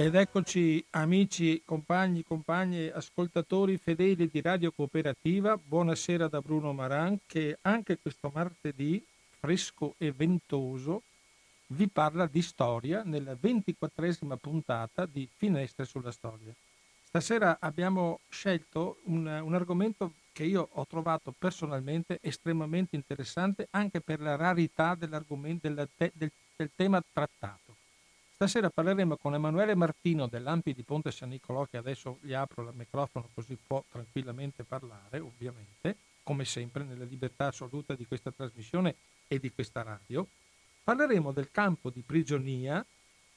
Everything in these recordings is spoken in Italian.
Ed eccoci amici, compagni, compagne, ascoltatori fedeli di Radio Cooperativa, buonasera da Bruno Maran che anche questo martedì, fresco e ventoso, vi parla di storia nella ventiquattresima puntata di Finestre sulla Storia. Stasera abbiamo scelto un, un argomento che io ho trovato personalmente estremamente interessante anche per la rarità dell'argomento, del, del, del tema trattato. Stasera parleremo con Emanuele Martino dell'Ampi di Ponte San Nicolò, che adesso gli apro il microfono così può tranquillamente parlare, ovviamente, come sempre nella libertà assoluta di questa trasmissione e di questa radio. Parleremo del campo di prigionia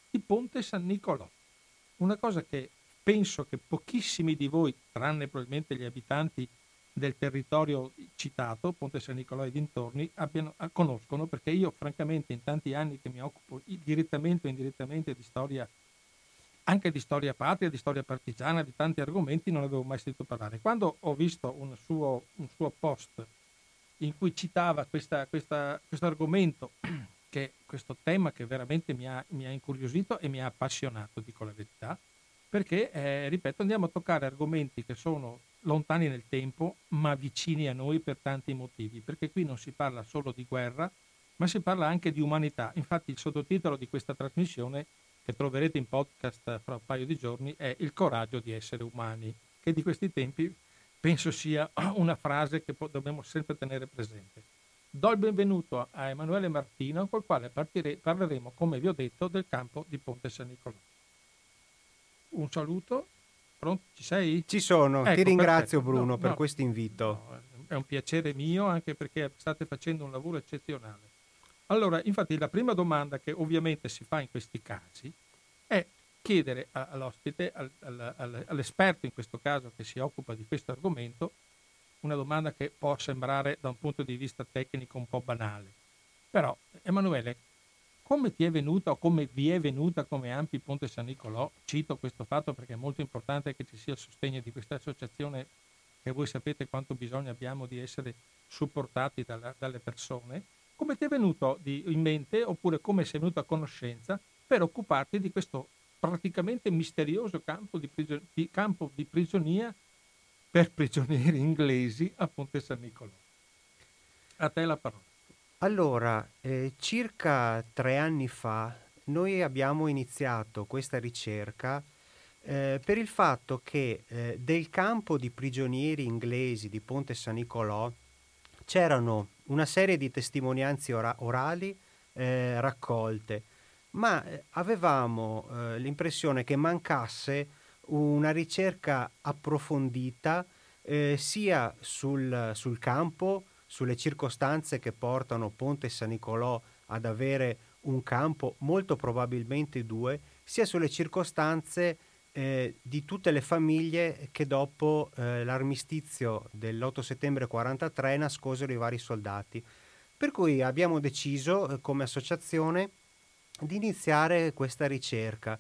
di Ponte San Nicolò, una cosa che penso che pochissimi di voi, tranne probabilmente gli abitanti del territorio citato, Ponte San Nicolò e dintorni, abbiano, ah, conoscono, perché io francamente in tanti anni che mi occupo direttamente o indirettamente di storia, anche di storia patria, di storia partigiana, di tanti argomenti, non avevo mai sentito parlare. Quando ho visto un suo, un suo post in cui citava questa, questa, questo argomento, che, questo tema che veramente mi ha, mi ha incuriosito e mi ha appassionato, dico la verità, perché, eh, ripeto, andiamo a toccare argomenti che sono lontani nel tempo, ma vicini a noi per tanti motivi, perché qui non si parla solo di guerra, ma si parla anche di umanità. Infatti il sottotitolo di questa trasmissione, che troverete in podcast fra un paio di giorni, è Il coraggio di essere umani, che di questi tempi penso sia una frase che dobbiamo sempre tenere presente. Do il benvenuto a Emanuele Martino, col quale partire, parleremo, come vi ho detto, del campo di Ponte San Nicolò. Un saluto Pronto? Ci sei? Ci sono, ecco, ti ringrazio perfetto. Bruno no, per no, questo invito. No, è un piacere mio anche perché state facendo un lavoro eccezionale. Allora, infatti la prima domanda che ovviamente si fa in questi casi è chiedere all'ospite, all'esperto in questo caso che si occupa di questo argomento, una domanda che può sembrare da un punto di vista tecnico un po' banale. Però, Emanuele, come ti è venuta o come vi è venuta come Ampi Ponte San Nicolò? Cito questo fatto perché è molto importante che ci sia il sostegno di questa associazione che voi sapete quanto bisogno abbiamo di essere supportati dalla, dalle persone. Come ti è venuto di, in mente oppure come sei venuto a conoscenza per occuparti di questo praticamente misterioso campo di, prigion- di, campo di prigionia per prigionieri inglesi a Ponte San Nicolò? A te la parola. Allora, eh, circa tre anni fa noi abbiamo iniziato questa ricerca eh, per il fatto che eh, del campo di prigionieri inglesi di Ponte San Nicolò c'erano una serie di testimonianze ora- orali eh, raccolte, ma eh, avevamo eh, l'impressione che mancasse una ricerca approfondita sia sul, sul campo, sulle circostanze che portano Ponte San Nicolò ad avere un campo, molto probabilmente due, sia sulle circostanze eh, di tutte le famiglie che dopo eh, l'armistizio dell'8 settembre 43 nascosero i vari soldati. Per cui abbiamo deciso eh, come associazione di iniziare questa ricerca.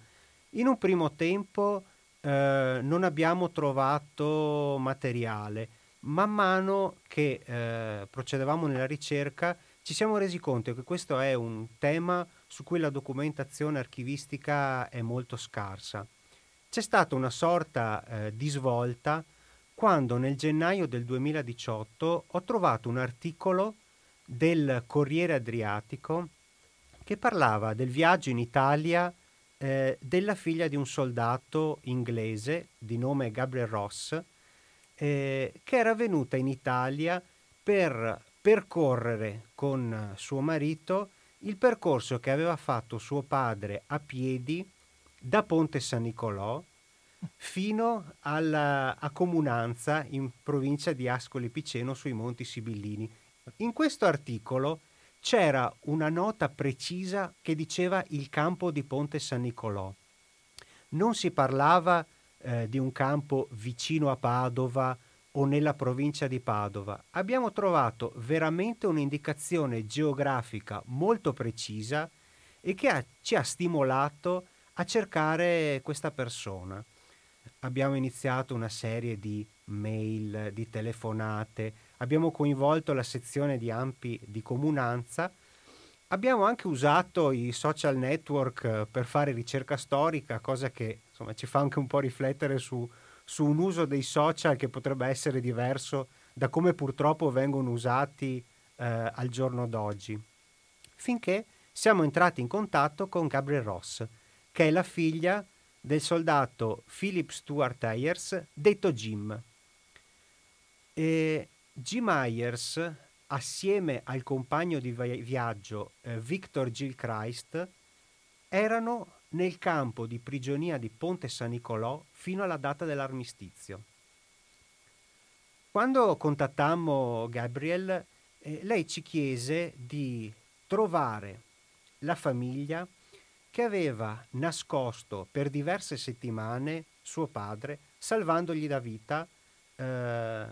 In un primo tempo eh, non abbiamo trovato materiale, man mano che eh, procedevamo nella ricerca ci siamo resi conto che questo è un tema su cui la documentazione archivistica è molto scarsa. C'è stata una sorta eh, di svolta quando nel gennaio del 2018 ho trovato un articolo del Corriere Adriatico che parlava del viaggio in Italia eh, della figlia di un soldato inglese di nome Gabriel Ross eh, che era venuta in Italia per percorrere con suo marito il percorso che aveva fatto suo padre a piedi da Ponte San Nicolò fino alla a Comunanza in provincia di Ascoli Piceno sui Monti Sibillini. In questo articolo c'era una nota precisa che diceva il campo di Ponte San Nicolò. Non si parlava eh, di un campo vicino a Padova o nella provincia di Padova, abbiamo trovato veramente un'indicazione geografica molto precisa e che ha, ci ha stimolato a cercare questa persona. Abbiamo iniziato una serie di mail, di telefonate, abbiamo coinvolto la sezione di Ampi di Comunanza abbiamo anche usato i social network eh, per fare ricerca storica, cosa che insomma, ci fa anche un po' riflettere su, su un uso dei social che potrebbe essere diverso da come purtroppo vengono usati eh, al giorno d'oggi. Finché siamo entrati in contatto con Gabriel Ross, che è la figlia del soldato Philip Stuart Ayers, detto Jim. E Jim Ayers, assieme al compagno di viaggio eh, Victor Gilchrist, erano nel campo di prigionia di Ponte San Nicolò fino alla data dell'armistizio. Quando contattammo Gabriel, eh, lei ci chiese di trovare la famiglia che aveva nascosto per diverse settimane suo padre, salvandogli la vita eh,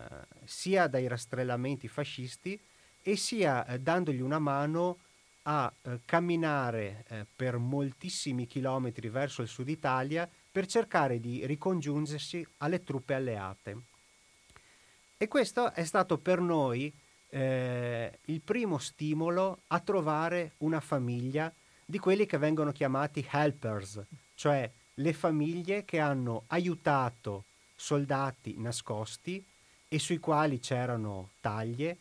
sia dai rastrellamenti fascisti e sia eh, dandogli una mano a eh, camminare eh, per moltissimi chilometri verso il sud Italia per cercare di ricongiungersi alle truppe alleate. E questo è stato per noi eh, il primo stimolo a trovare una famiglia di quelli che vengono chiamati helpers, cioè le famiglie che hanno aiutato soldati nascosti e sui quali c'erano taglie,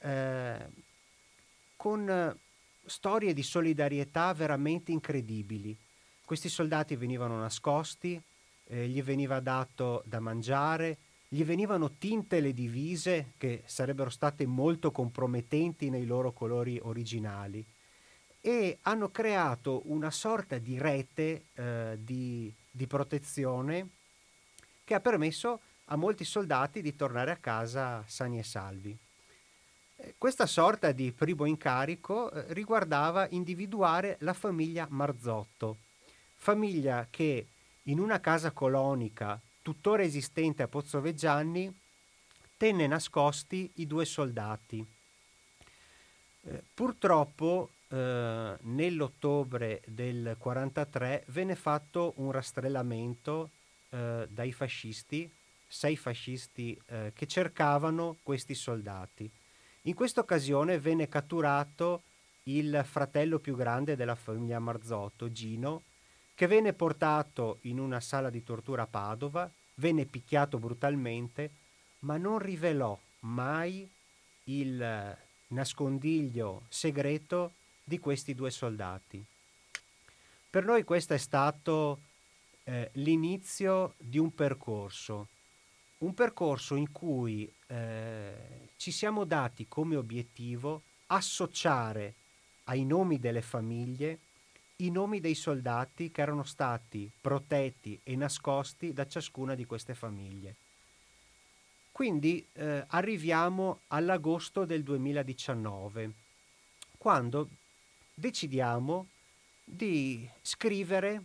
eh, con storie di solidarietà veramente incredibili. Questi soldati venivano nascosti, eh, gli veniva dato da mangiare, gli venivano tinte le divise che sarebbero state molto compromettenti nei loro colori originali e hanno creato una sorta di rete eh, di, di protezione che ha permesso a molti soldati di tornare a casa sani e salvi. Questa sorta di primo incarico eh, riguardava individuare la famiglia Marzotto, famiglia che in una casa colonica tuttora esistente a Pozzoveggianni tenne nascosti i due soldati. Eh, purtroppo eh, nell'ottobre del 43 venne fatto un rastrellamento eh, dai fascisti, sei fascisti eh, che cercavano questi soldati. In questa occasione venne catturato il fratello più grande della famiglia Marzotto, Gino, che venne portato in una sala di tortura a Padova, venne picchiato brutalmente, ma non rivelò mai il nascondiglio segreto di questi due soldati. Per noi questo è stato eh, l'inizio di un percorso, un percorso in cui eh, ci siamo dati come obiettivo associare ai nomi delle famiglie i nomi dei soldati che erano stati protetti e nascosti da ciascuna di queste famiglie. Quindi eh, arriviamo all'agosto del 2019, quando decidiamo di scrivere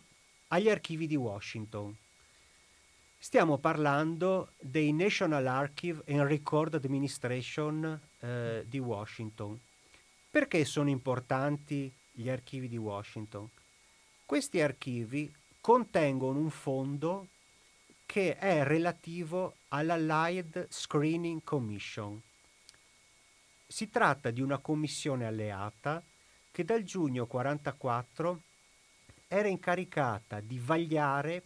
agli archivi di Washington. Stiamo parlando dei National Archive and Record Administration eh, di Washington. Perché sono importanti gli archivi di Washington? Questi archivi contengono un fondo che è relativo all'Allied Screening Commission. Si tratta di una commissione alleata che dal giugno 44 era incaricata di vagliare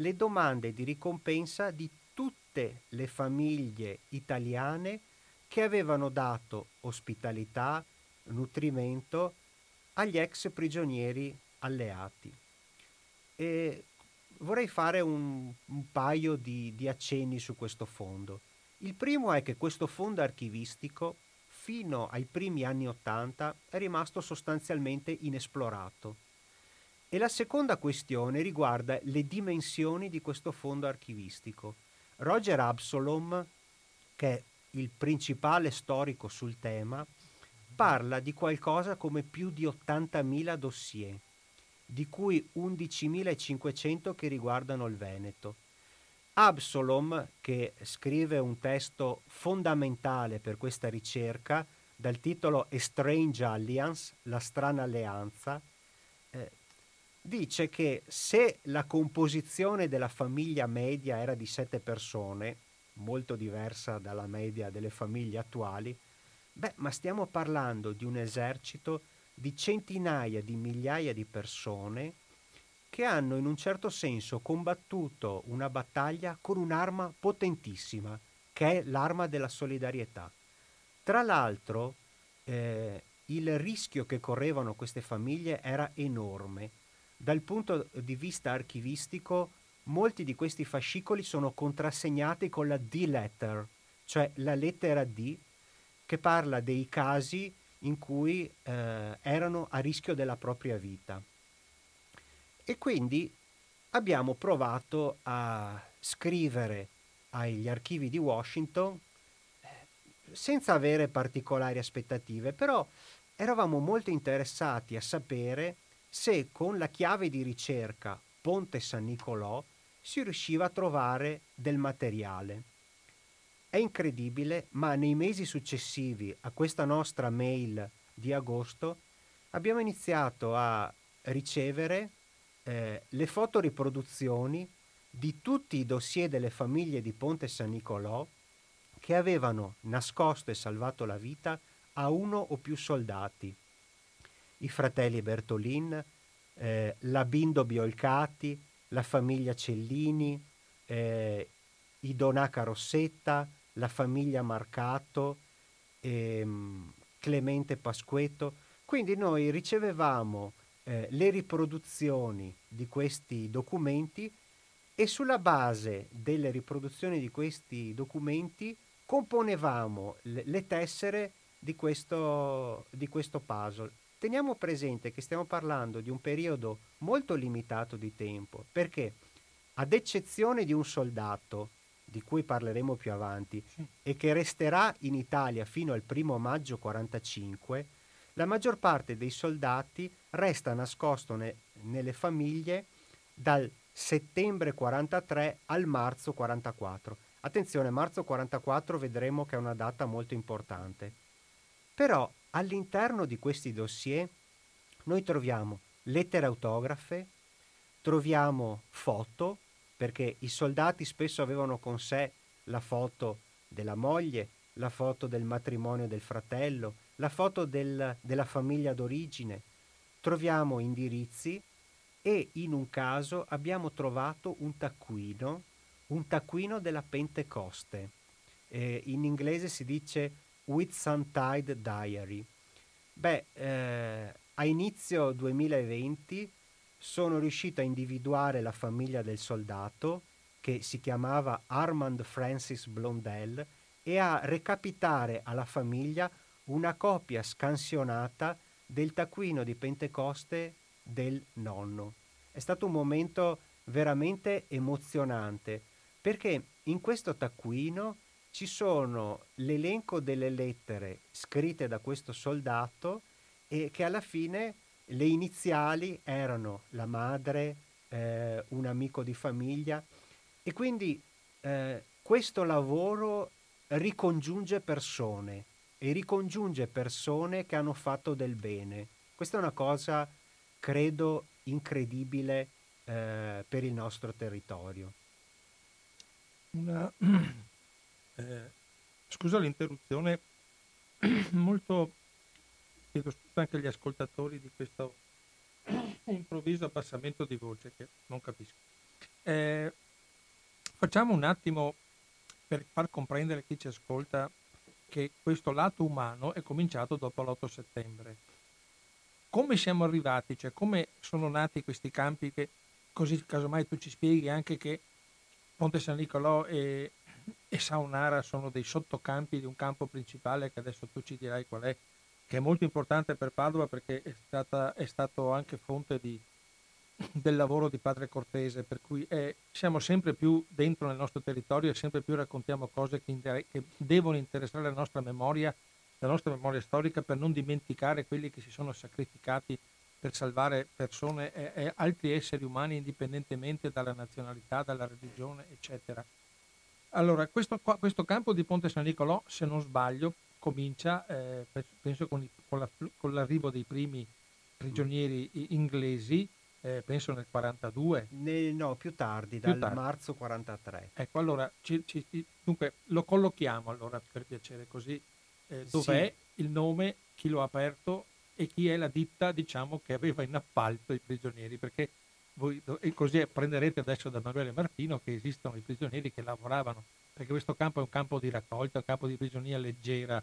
le domande di ricompensa di tutte le famiglie italiane che avevano dato ospitalità, nutrimento agli ex prigionieri alleati. E vorrei fare un, un paio di, di accenni su questo fondo. Il primo è che questo fondo archivistico fino ai primi anni Ottanta è rimasto sostanzialmente inesplorato. E la seconda questione riguarda le dimensioni di questo fondo archivistico. Roger Absalom, che è il principale storico sul tema, parla di qualcosa come più di 80.000 dossier, di cui 11.500 che riguardano il Veneto Absalom, che scrive un testo fondamentale per questa ricerca, dal titolo A Strange Alliance, la strana alleanza, dice che se la composizione della famiglia media era di sette persone, molto diversa dalla media delle famiglie attuali, beh, ma stiamo parlando di un esercito di centinaia di migliaia di persone che hanno in un certo senso combattuto una battaglia con un'arma potentissima, che è l'arma della solidarietà. Tra l'altro, eh, il rischio che correvano queste famiglie era enorme. Dal punto di vista archivistico, molti di questi fascicoli sono contrassegnati con la D-letter, cioè la lettera D, che parla dei casi in cui eh, erano a rischio della propria vita. E quindi abbiamo provato a scrivere agli archivi di Washington eh, senza avere particolari aspettative, però eravamo molto interessati a sapere se con la chiave di ricerca Ponte San Nicolò si riusciva a trovare del materiale. È incredibile, ma nei mesi successivi a questa nostra mail di agosto abbiamo iniziato a ricevere eh, le fotoriproduzioni di tutti i dossier delle famiglie di Ponte San Nicolò che avevano nascosto e salvato la vita a uno o più soldati. I fratelli Bertolin, eh, la Bindo Biolcati, la famiglia Cellini, eh, i Donaca Rossetta, la famiglia Marcato, ehm, Clemente Pasquetto. Quindi noi ricevevamo eh, le riproduzioni di questi documenti e sulla base delle riproduzioni di questi documenti componevamo le, le tessere di questo, di questo puzzle. Teniamo presente che stiamo parlando di un periodo molto limitato di tempo, perché ad eccezione di un soldato di cui parleremo più avanti, sì. e che resterà in Italia fino al primo maggio 45, la maggior parte dei soldati resta nascosto ne, nelle famiglie dal settembre 43 al marzo 44. Attenzione, marzo 44 vedremo che è una data molto importante. Però all'interno di questi dossier noi troviamo lettere autografe, troviamo foto, perché i soldati spesso avevano con sé la foto della moglie, la foto del matrimonio del fratello, la foto del, della famiglia d'origine. Troviamo indirizzi e in un caso abbiamo trovato un taccuino, un taccuino della Pentecoste. Eh, in inglese si dice Whitsuntide Diary. Beh, eh, a inizio 2020 sono riuscito a individuare la famiglia del soldato, che si chiamava Armand Francis Blondel, e a recapitare alla famiglia una copia scansionata del taccuino di Pentecoste del nonno. È stato un momento veramente emozionante perché in questo taccuino ci sono l'elenco delle lettere scritte da questo soldato e che alla fine le iniziali erano la madre, eh, un amico di famiglia e quindi eh, questo lavoro ricongiunge persone e ricongiunge persone che hanno fatto del bene. Questa è una cosa, credo, incredibile eh, per il nostro territorio. Una, eh, scusa l'interruzione, molto chiedo scusa anche agli ascoltatori di questo improvviso abbassamento di voce che non capisco. Eh, facciamo un attimo per far comprendere chi ci ascolta che questo lato umano è cominciato dopo l'8 settembre. Come siamo arrivati, cioè come sono nati questi campi che così casomai tu ci spieghi anche che Ponte San Nicolò e, e Saunara sono dei sottocampi di un campo principale che adesso tu ci dirai qual è che è molto importante per Padova perché è, stata, è stato anche fonte di, del lavoro di padre Cortese, per cui è, siamo sempre più dentro nel nostro territorio e sempre più raccontiamo cose che, inter- che, devono interessare la nostra memoria, la nostra memoria storica per non dimenticare quelli che si sono sacrificati per salvare persone e, e altri esseri umani indipendentemente dalla nazionalità, dalla religione, eccetera. Allora, questo, questo campo di Ponte San Nicolò, se non sbaglio, comincia, eh, penso con, il, con, la, con, l'arrivo dei primi prigionieri inglesi, eh, penso nel 42. Ne, no, più tardi, più dal tardi. marzo 43. Ecco, allora, ci, ci, dunque, lo collochiamo allora per piacere, così eh, dov'è sì. il nome, chi lo ha aperto e chi è la ditta diciamo, che aveva in appalto i prigionieri, perché voi, così prenderete adesso da Emanuele Martino che esistono i prigionieri che lavoravano, perché questo campo è un campo di raccolta, un campo di prigionia leggera.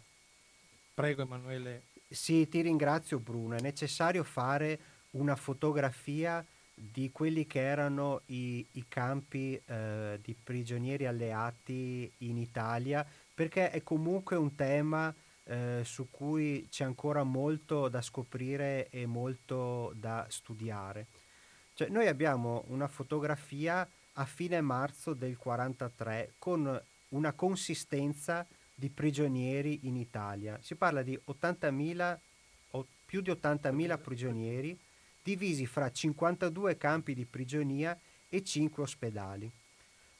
Prego Emanuele. Sì, ti ringrazio Bruno, è necessario fare una fotografia di quelli che erano i, i campi eh, di prigionieri alleati in Italia, perché è comunque un tema eh, su cui c'è ancora molto da scoprire e molto da studiare. Cioè, noi abbiamo una fotografia a fine marzo del 43 con una consistenza di prigionieri in Italia. Si parla di 80.000 o più di 80.000 prigionieri divisi fra 52 campi di prigionia e 5 ospedali.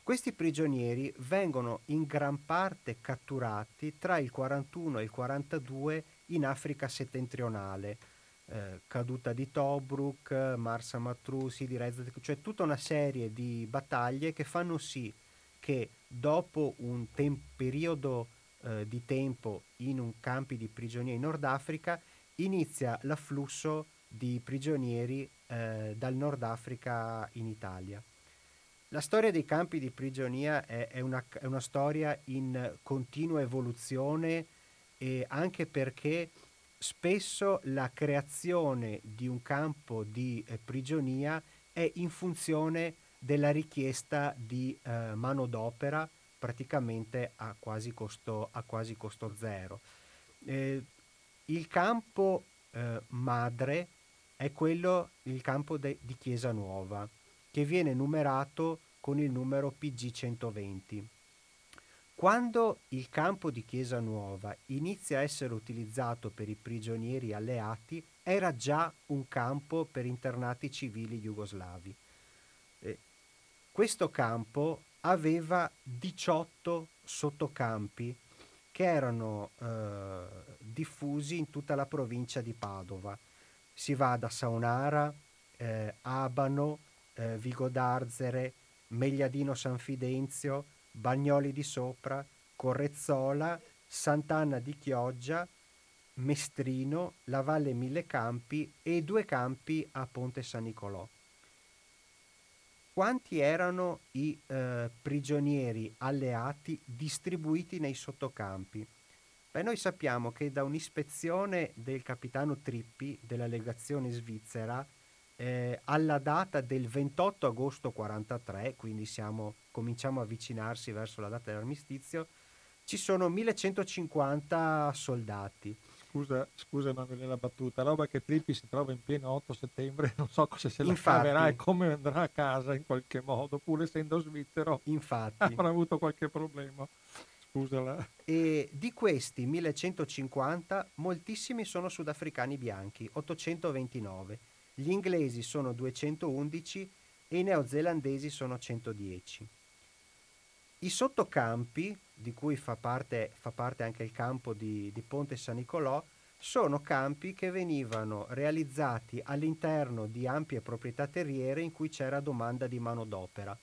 Questi prigionieri vengono in gran parte catturati tra il 41 e il 42 in Africa settentrionale, eh, caduta di Tobruk, Marsa Matrusi, di Rezat, cioè tutta una serie di battaglie che fanno sì che dopo un tem- periodo eh, di tempo in un campi di prigionia in Nord Africa inizia l'afflusso di prigionieri eh, dal Nord Africa in Italia. La storia dei campi di prigionia è, è, una, è una, storia in continua evoluzione e anche perché spesso la creazione di un campo di eh, prigionia è in funzione della richiesta di eh, manodopera praticamente a quasi costo, a quasi costo zero. Eh, il campo eh, madre è quello, il campo de, di Chiesa Nuova che viene numerato con il numero PG120. Quando il campo di Chiesa Nuova inizia a essere utilizzato per i prigionieri alleati, era già un campo per internati civili jugoslavi. Eh, questo campo aveva 18 sottocampi che erano eh, diffusi in tutta la provincia di Padova. Si va da Saunara, eh, Abano, eh, Vigo d'Arzere, Megliadino San Fidenzio, Bagnoli di Sopra, Correzzola, Sant'Anna di Chioggia, Mestrino, la Valle Mille Campi e due campi a Ponte San Nicolò. Quanti erano i eh, prigionieri alleati distribuiti nei sottocampi? Beh, noi sappiamo che da un'ispezione del capitano Trippi della legazione svizzera eh, alla data del 28 agosto 43, quindi siamo, cominciamo a avvicinarsi verso la data dell'armistizio, ci sono 1150 soldati. Scusa, scusa Emanuele la battuta, roba che Trippi si trova in pieno 8 settembre, non so cosa se la Infatti, caverà e come andrà a casa in qualche modo, pur essendo svizzero. Infatti. Avrà avuto qualche problema. Scusala. E di questi 1150, moltissimi sono sudafricani bianchi, 829 gli inglesi sono 211 e i neozelandesi sono 110. I sottocampi, di cui fa parte, fa parte anche il campo di, di Ponte San Nicolò, sono campi che venivano realizzati all'interno di ampie proprietà terriere in cui c'era domanda di manodopera.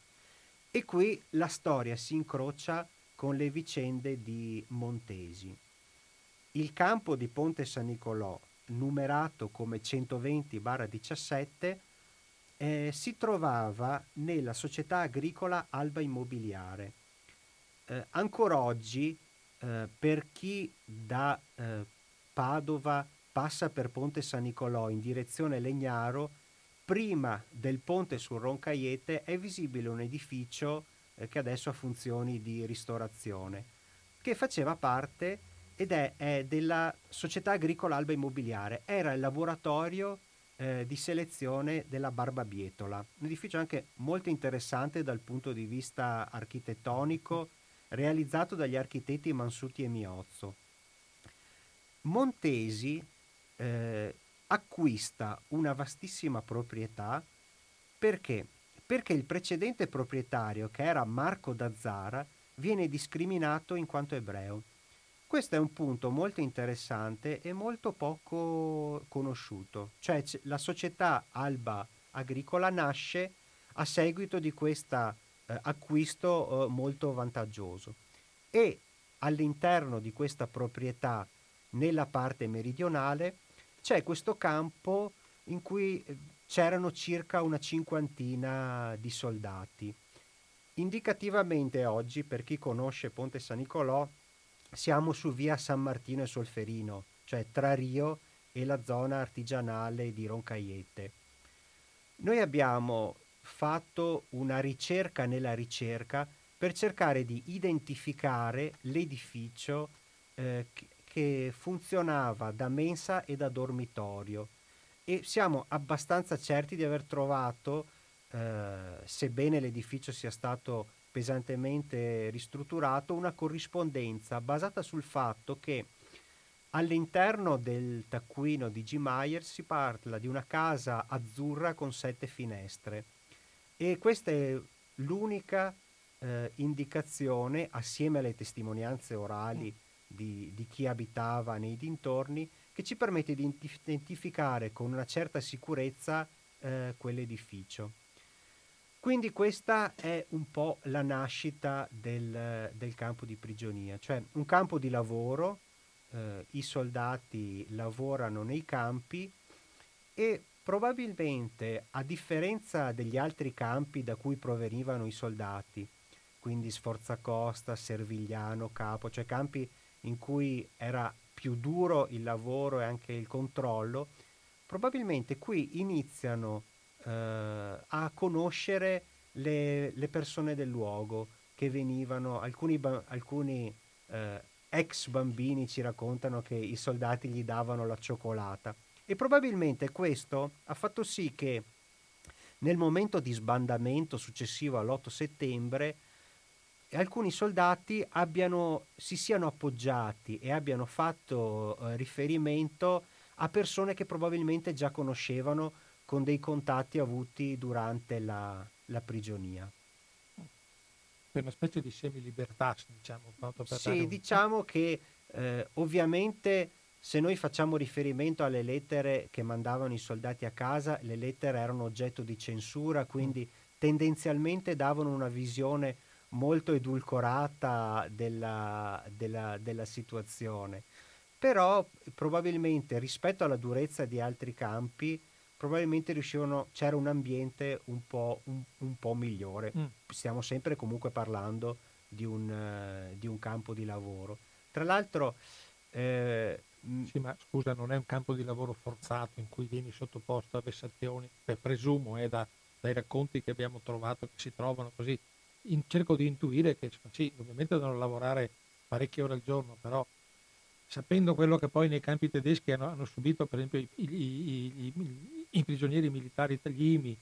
E qui la storia si incrocia con le vicende di Montesi. Il campo di Ponte San Nicolò numerato come 120-17, eh, si trovava nella società agricola Alba Immobiliare. Eh, ancora oggi, eh, per chi da eh, Padova passa per Ponte San Nicolò in direzione Legnaro, prima del ponte sul Roncaiete è visibile un edificio eh, che adesso ha funzioni di ristorazione, che faceva parte ed è, è, della società agricola Alba Immobiliare. Era il laboratorio eh, di selezione della Barbabietola, un edificio anche molto interessante dal punto di vista architettonico, realizzato dagli architetti Mansuti e Miozzo. Montesi eh, acquista una vastissima proprietà perché? Perché il precedente proprietario, che era Marco Dazzara, viene discriminato in quanto ebreo questo è un punto molto interessante e molto poco conosciuto, cioè la società Alba Agricola nasce a seguito di questo eh, acquisto eh, molto vantaggioso e all'interno di questa proprietà nella parte meridionale c'è questo campo in cui eh, c'erano circa una cinquantina di soldati. Indicativamente oggi, per chi conosce Ponte San Nicolò, siamo su via San Martino e Solferino, cioè tra Rio e la zona artigianale di Roncaiete. Noi abbiamo fatto una ricerca nella ricerca per cercare di identificare l'edificio eh, che funzionava da mensa e da dormitorio e siamo abbastanza certi di aver trovato, eh, sebbene l'edificio sia stato pesantemente ristrutturato, una corrispondenza basata sul fatto che all'interno del taccuino di G. Meyer si parla di una casa azzurra con sette finestre e questa è l'unica eh, indicazione, assieme alle testimonianze orali di, di chi abitava nei dintorni, che ci permette di identificare con una certa sicurezza eh, quell'edificio. Quindi questa è un po' la nascita del, del campo di prigionia, cioè un campo di lavoro, eh, i soldati lavorano nei campi e probabilmente a differenza degli altri campi da cui provenivano i soldati, quindi Sforzacosta, Servigliano, Capo, cioè campi in cui era più duro il lavoro e anche il controllo, probabilmente qui iniziano eh, a conoscere le, le, persone del luogo che venivano, alcuni, alcuni eh, ex bambini ci raccontano che i soldati gli davano la cioccolata e probabilmente questo ha fatto sì che nel momento di sbandamento successivo all'8 settembre alcuni soldati abbiano, si siano appoggiati e abbiano fatto eh, riferimento a persone che probabilmente già conoscevano con dei contatti avuti durante la, la prigionia. Per una specie di semi-libertà, diciamo. Sì, diciamo che eh, ovviamente se noi facciamo riferimento alle lettere che mandavano i soldati a casa, le lettere erano oggetto di censura, quindi mm. tendenzialmente davano una visione molto edulcorata della, della, della situazione. Però probabilmente rispetto alla durezza di altri campi, probabilmente riuscivano, c'era un ambiente un po', un, un po migliore. Mm. Stiamo sempre comunque parlando di un, uh, di un, campo di lavoro. Tra l'altro... Eh, sì, ma scusa, non è un campo di lavoro forzato in cui vieni sottoposto a vessazioni, Beh, presumo, eh, da, dai racconti che abbiamo trovato, che si trovano così. In, cerco di intuire che sì, ovviamente devono lavorare parecchie ore al giorno, però sapendo quello che poi nei campi tedeschi hanno, hanno subito, per esempio, i, i, i, i prigionieri militari italiani,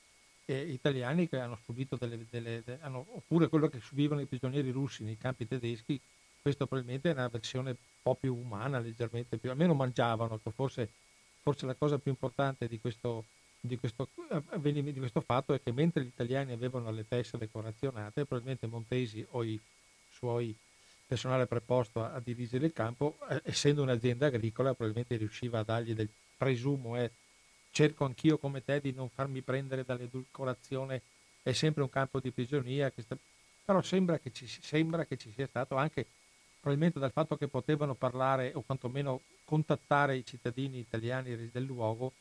eh, italiani che hanno subito delle, delle, delle hanno, oppure quello che subivano i prigionieri russi nei campi tedeschi, questo probabilmente è una versione un po' più umana, leggermente più, almeno mangiavano, che forse, forse la cosa più importante di questo, di questo, di questo fatto è che mentre gli italiani avevano le tessere decorazionate, probabilmente Montesi o i suoi personale preposto a, a dirigere il campo, eh, essendo un'azienda agricola, probabilmente riusciva a dargli del presumo eh, cerco anch'io come te di non farmi prendere dall'edulcorazione, è sempre un campo di prigionia, sta... però sembra che, ci, sembra che ci sia stato anche, probabilmente dal fatto che potevano parlare o quantomeno contattare i cittadini italiani del luogo,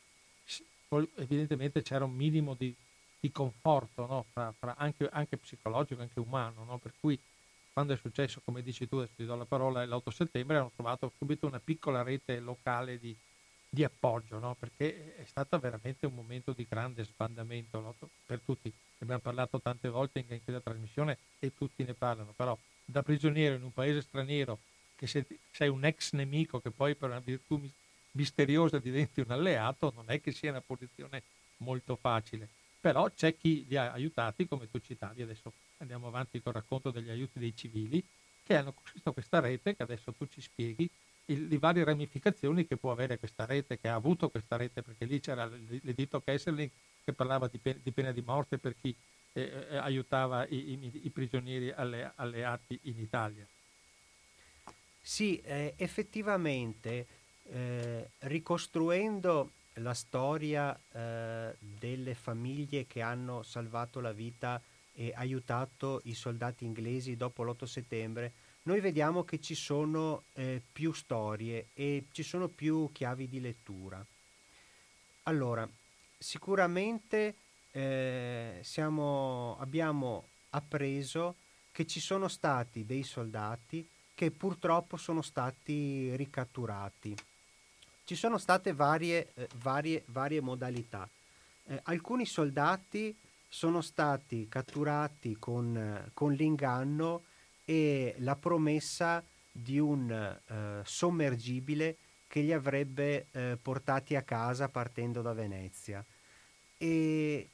evidentemente c'era un minimo di, di conforto, no? fra, fra anche, anche, psicologico, anche umano, no? per cui quando è successo, come dici tu, adesso ti do la parola, l'8 settembre hanno trovato subito una piccola rete locale di, di appoggio, no? perché è stato veramente un momento di grande sbandamento per tutti. Ne abbiamo parlato tante volte in questa trasmissione e tutti ne parlano, però da prigioniero in un paese straniero che sei, sei un ex nemico che poi per una virtù misteriosa diventi un alleato, non è che sia una posizione molto facile. Però c'è chi li ha aiutati, come tu citavi adesso andiamo avanti col racconto degli aiuti dei civili, che hanno costruito questa rete, che adesso tu ci spieghi, il, le varie ramificazioni che può avere questa rete, che ha avuto questa rete, perché lì c'era l'editto Kesselring che parlava di, pe- di, pena di morte per chi eh, aiutava i, i, i prigionieri alle, alleati in Italia. Sì, eh, effettivamente, eh, ricostruendo la storia eh, delle famiglie che hanno salvato la vita e aiutato i soldati inglesi dopo l'8 settembre, noi vediamo che ci sono eh, più storie e ci sono più chiavi di lettura. Allora, sicuramente eh, siamo, abbiamo appreso che ci sono stati dei soldati che purtroppo sono stati ricatturati. Ci sono state varie, eh, varie, varie modalità. Eh, alcuni soldati sono stati catturati con, eh, con, l'inganno e la promessa di un eh, sommergibile che li avrebbe eh, portati a casa partendo da Venezia. E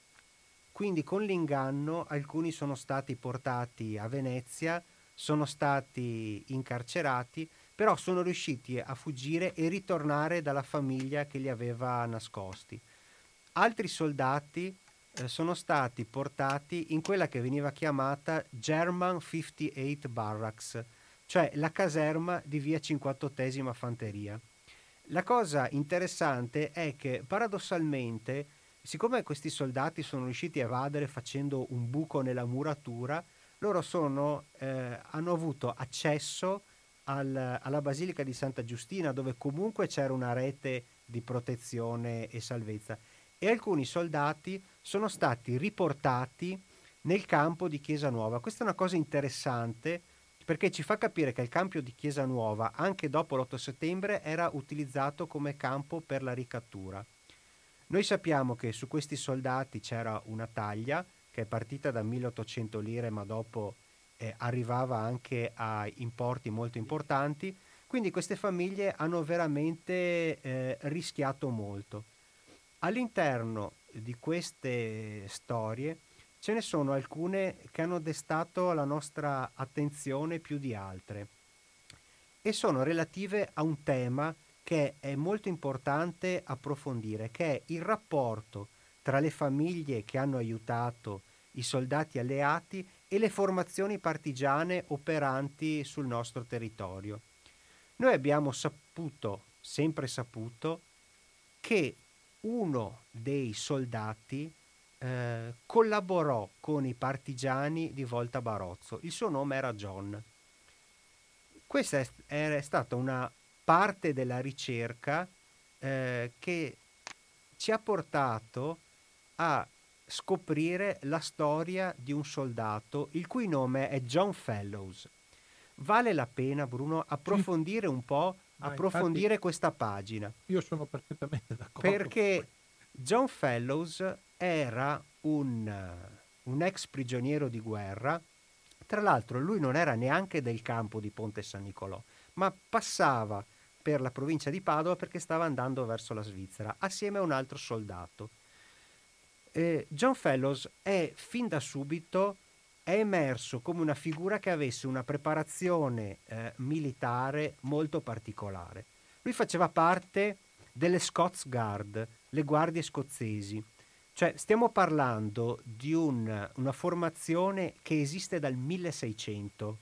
quindi con l'inganno alcuni sono stati portati a Venezia, sono stati incarcerati, però sono riusciti a fuggire e ritornare dalla famiglia che li aveva nascosti. Altri soldati eh, sono stati portati in quella che veniva chiamata German 58 Barracks, cioè la caserma di via 58 Fanteria. La cosa interessante è che paradossalmente, siccome questi soldati sono riusciti a evadere facendo un buco nella muratura, loro sono, eh, hanno avuto accesso al, alla Basilica di Santa Giustina, dove comunque c'era una rete di protezione e salvezza. E alcuni soldati sono stati riportati nel campo di Chiesa Nuova. Questa è una cosa interessante perché ci fa capire che il campo di Chiesa Nuova, anche dopo l'8 settembre, era utilizzato come campo per la ricattura. Noi sappiamo che su questi soldati c'era una taglia che è partita da 1800 lire, ma dopo eh, arrivava anche a importi molto importanti. Quindi queste famiglie hanno veramente eh, rischiato molto. All'interno di queste storie Ce ne sono alcune che hanno destato la nostra attenzione più di altre e sono relative a un tema che è molto importante approfondire, che è il rapporto tra le famiglie che hanno aiutato i soldati alleati e le formazioni partigiane operanti sul nostro territorio. Noi abbiamo saputo, sempre saputo, che uno dei soldati eh, collaborò con i partigiani di Volta Barozzo. Il suo nome era John. Questa è, è stata una parte della ricerca eh, che ci ha portato a scoprire la storia di un soldato il cui nome è John Fellows. Vale la pena, Bruno, approfondire un po', Ma approfondire questa pagina. Io sono perfettamente d'accordo. Perché John Fellows era un, un ex prigioniero di guerra. Tra l'altro lui non era neanche del campo di Ponte San Nicolò, ma passava per la provincia di Padova perché stava andando verso la Svizzera assieme a un altro soldato. Eh, John Fellows è fin da subito è emerso come una figura che avesse una preparazione eh, militare molto particolare. Lui faceva parte delle Scots Guard, le guardie scozzesi, cioè, stiamo parlando di un, una formazione che esiste dal 1600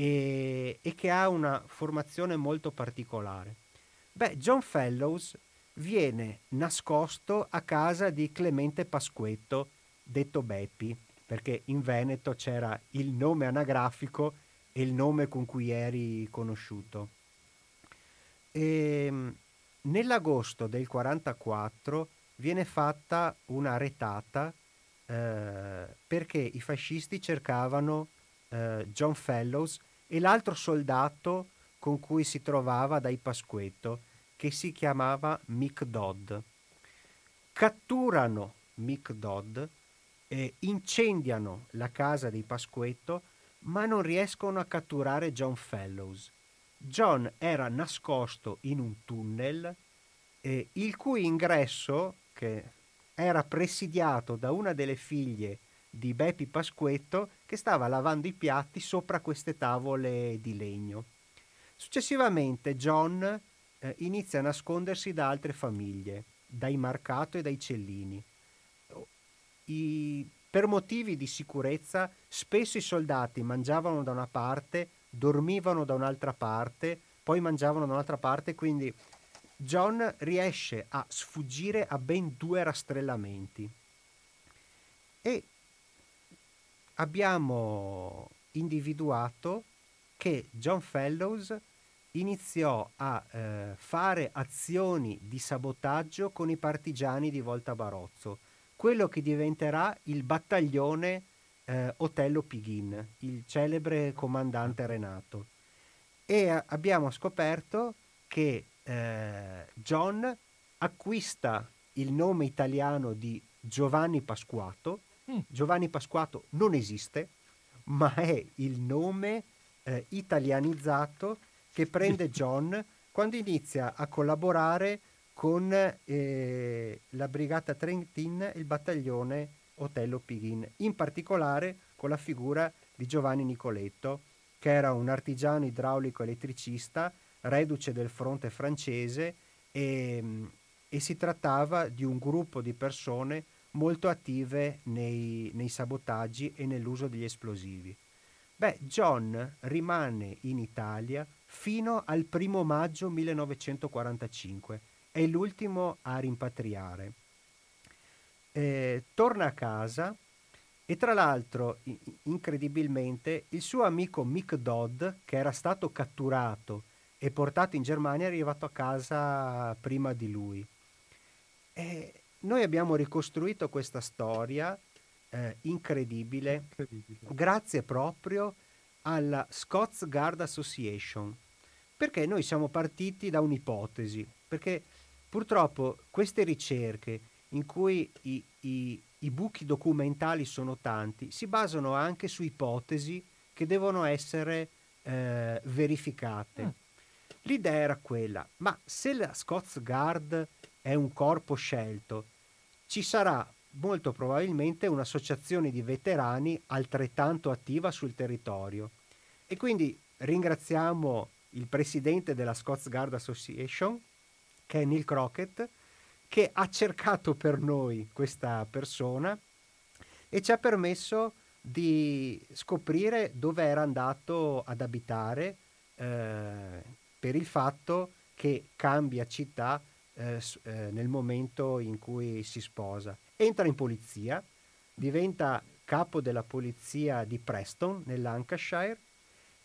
e, e, che ha una formazione molto particolare. Beh, John Fellows viene nascosto a casa di Clemente Pasquetto, detto Beppi, perché in Veneto c'era il nome anagrafico e il nome con cui eri conosciuto. E, ehm, nell'agosto del 44 viene fatta una retata eh, perché i fascisti cercavano eh, John Fellows e l'altro soldato con cui si trovava dai Pasquetto, che si chiamava Mick Dodd. Catturano Mick Dodd e incendiano la casa di Pasquetto, ma non riescono a catturare John Fellows. John era nascosto in un tunnel eh, il cui ingresso che era presidiato da una delle figlie di Beppi Pasquetto che stava lavando i piatti sopra queste tavole di legno. Successivamente John eh, inizia a nascondersi da altre famiglie, dai Marcato e dai Cellini. I, per motivi di sicurezza spesso i soldati mangiavano da una parte, dormivano da un'altra parte, poi mangiavano da un'altra parte, quindi John riesce a sfuggire a ben due rastrellamenti e abbiamo individuato che John Fellows iniziò a eh, fare azioni di sabotaggio con i partigiani di Volta Barozzo, quello che diventerà il battaglione eh, Otello Pighin, il celebre comandante Renato. E a- abbiamo scoperto che eh, John acquista il nome italiano di Giovanni Pasquato. Mm. Giovanni Pasquato non esiste, ma è il nome eh, italianizzato che prende John quando inizia a collaborare con eh, la Brigata Trentin e il battaglione Otello Pighin, in particolare con la figura di Giovanni Nicoletto, che era un artigiano idraulico elettricista, reduce del fronte francese e, e si trattava di un gruppo di persone molto attive nei, nei sabotaggi e nell'uso degli esplosivi. Beh, John rimane in Italia fino al primo maggio 1945, è l'ultimo a rimpatriare. Eh, torna a casa e tra l'altro, incredibilmente, il suo amico Mick Dodd, che era stato catturato e portato in Germania, è arrivato a casa prima di lui. E noi abbiamo ricostruito questa storia eh, incredibile, incredibile, grazie proprio alla Scots Guard Association, perché noi siamo partiti da un'ipotesi, perché purtroppo queste ricerche in cui i, i, i buchi documentali sono tanti, si basano anche su ipotesi che devono essere eh, verificate. Mm. L'idea era quella, ma se la Scots Guard è un corpo scelto, ci sarà molto probabilmente un'associazione di veterani altrettanto attiva sul territorio. E quindi ringraziamo il presidente della Scots Guard Association, che è Neil Crockett, che ha cercato per noi questa persona e ci ha permesso di scoprire dove era andato ad abitare eh, per il fatto che cambia città eh, eh, nel momento in cui si sposa. Entra in polizia, diventa capo della polizia di Preston, nel Lancashire,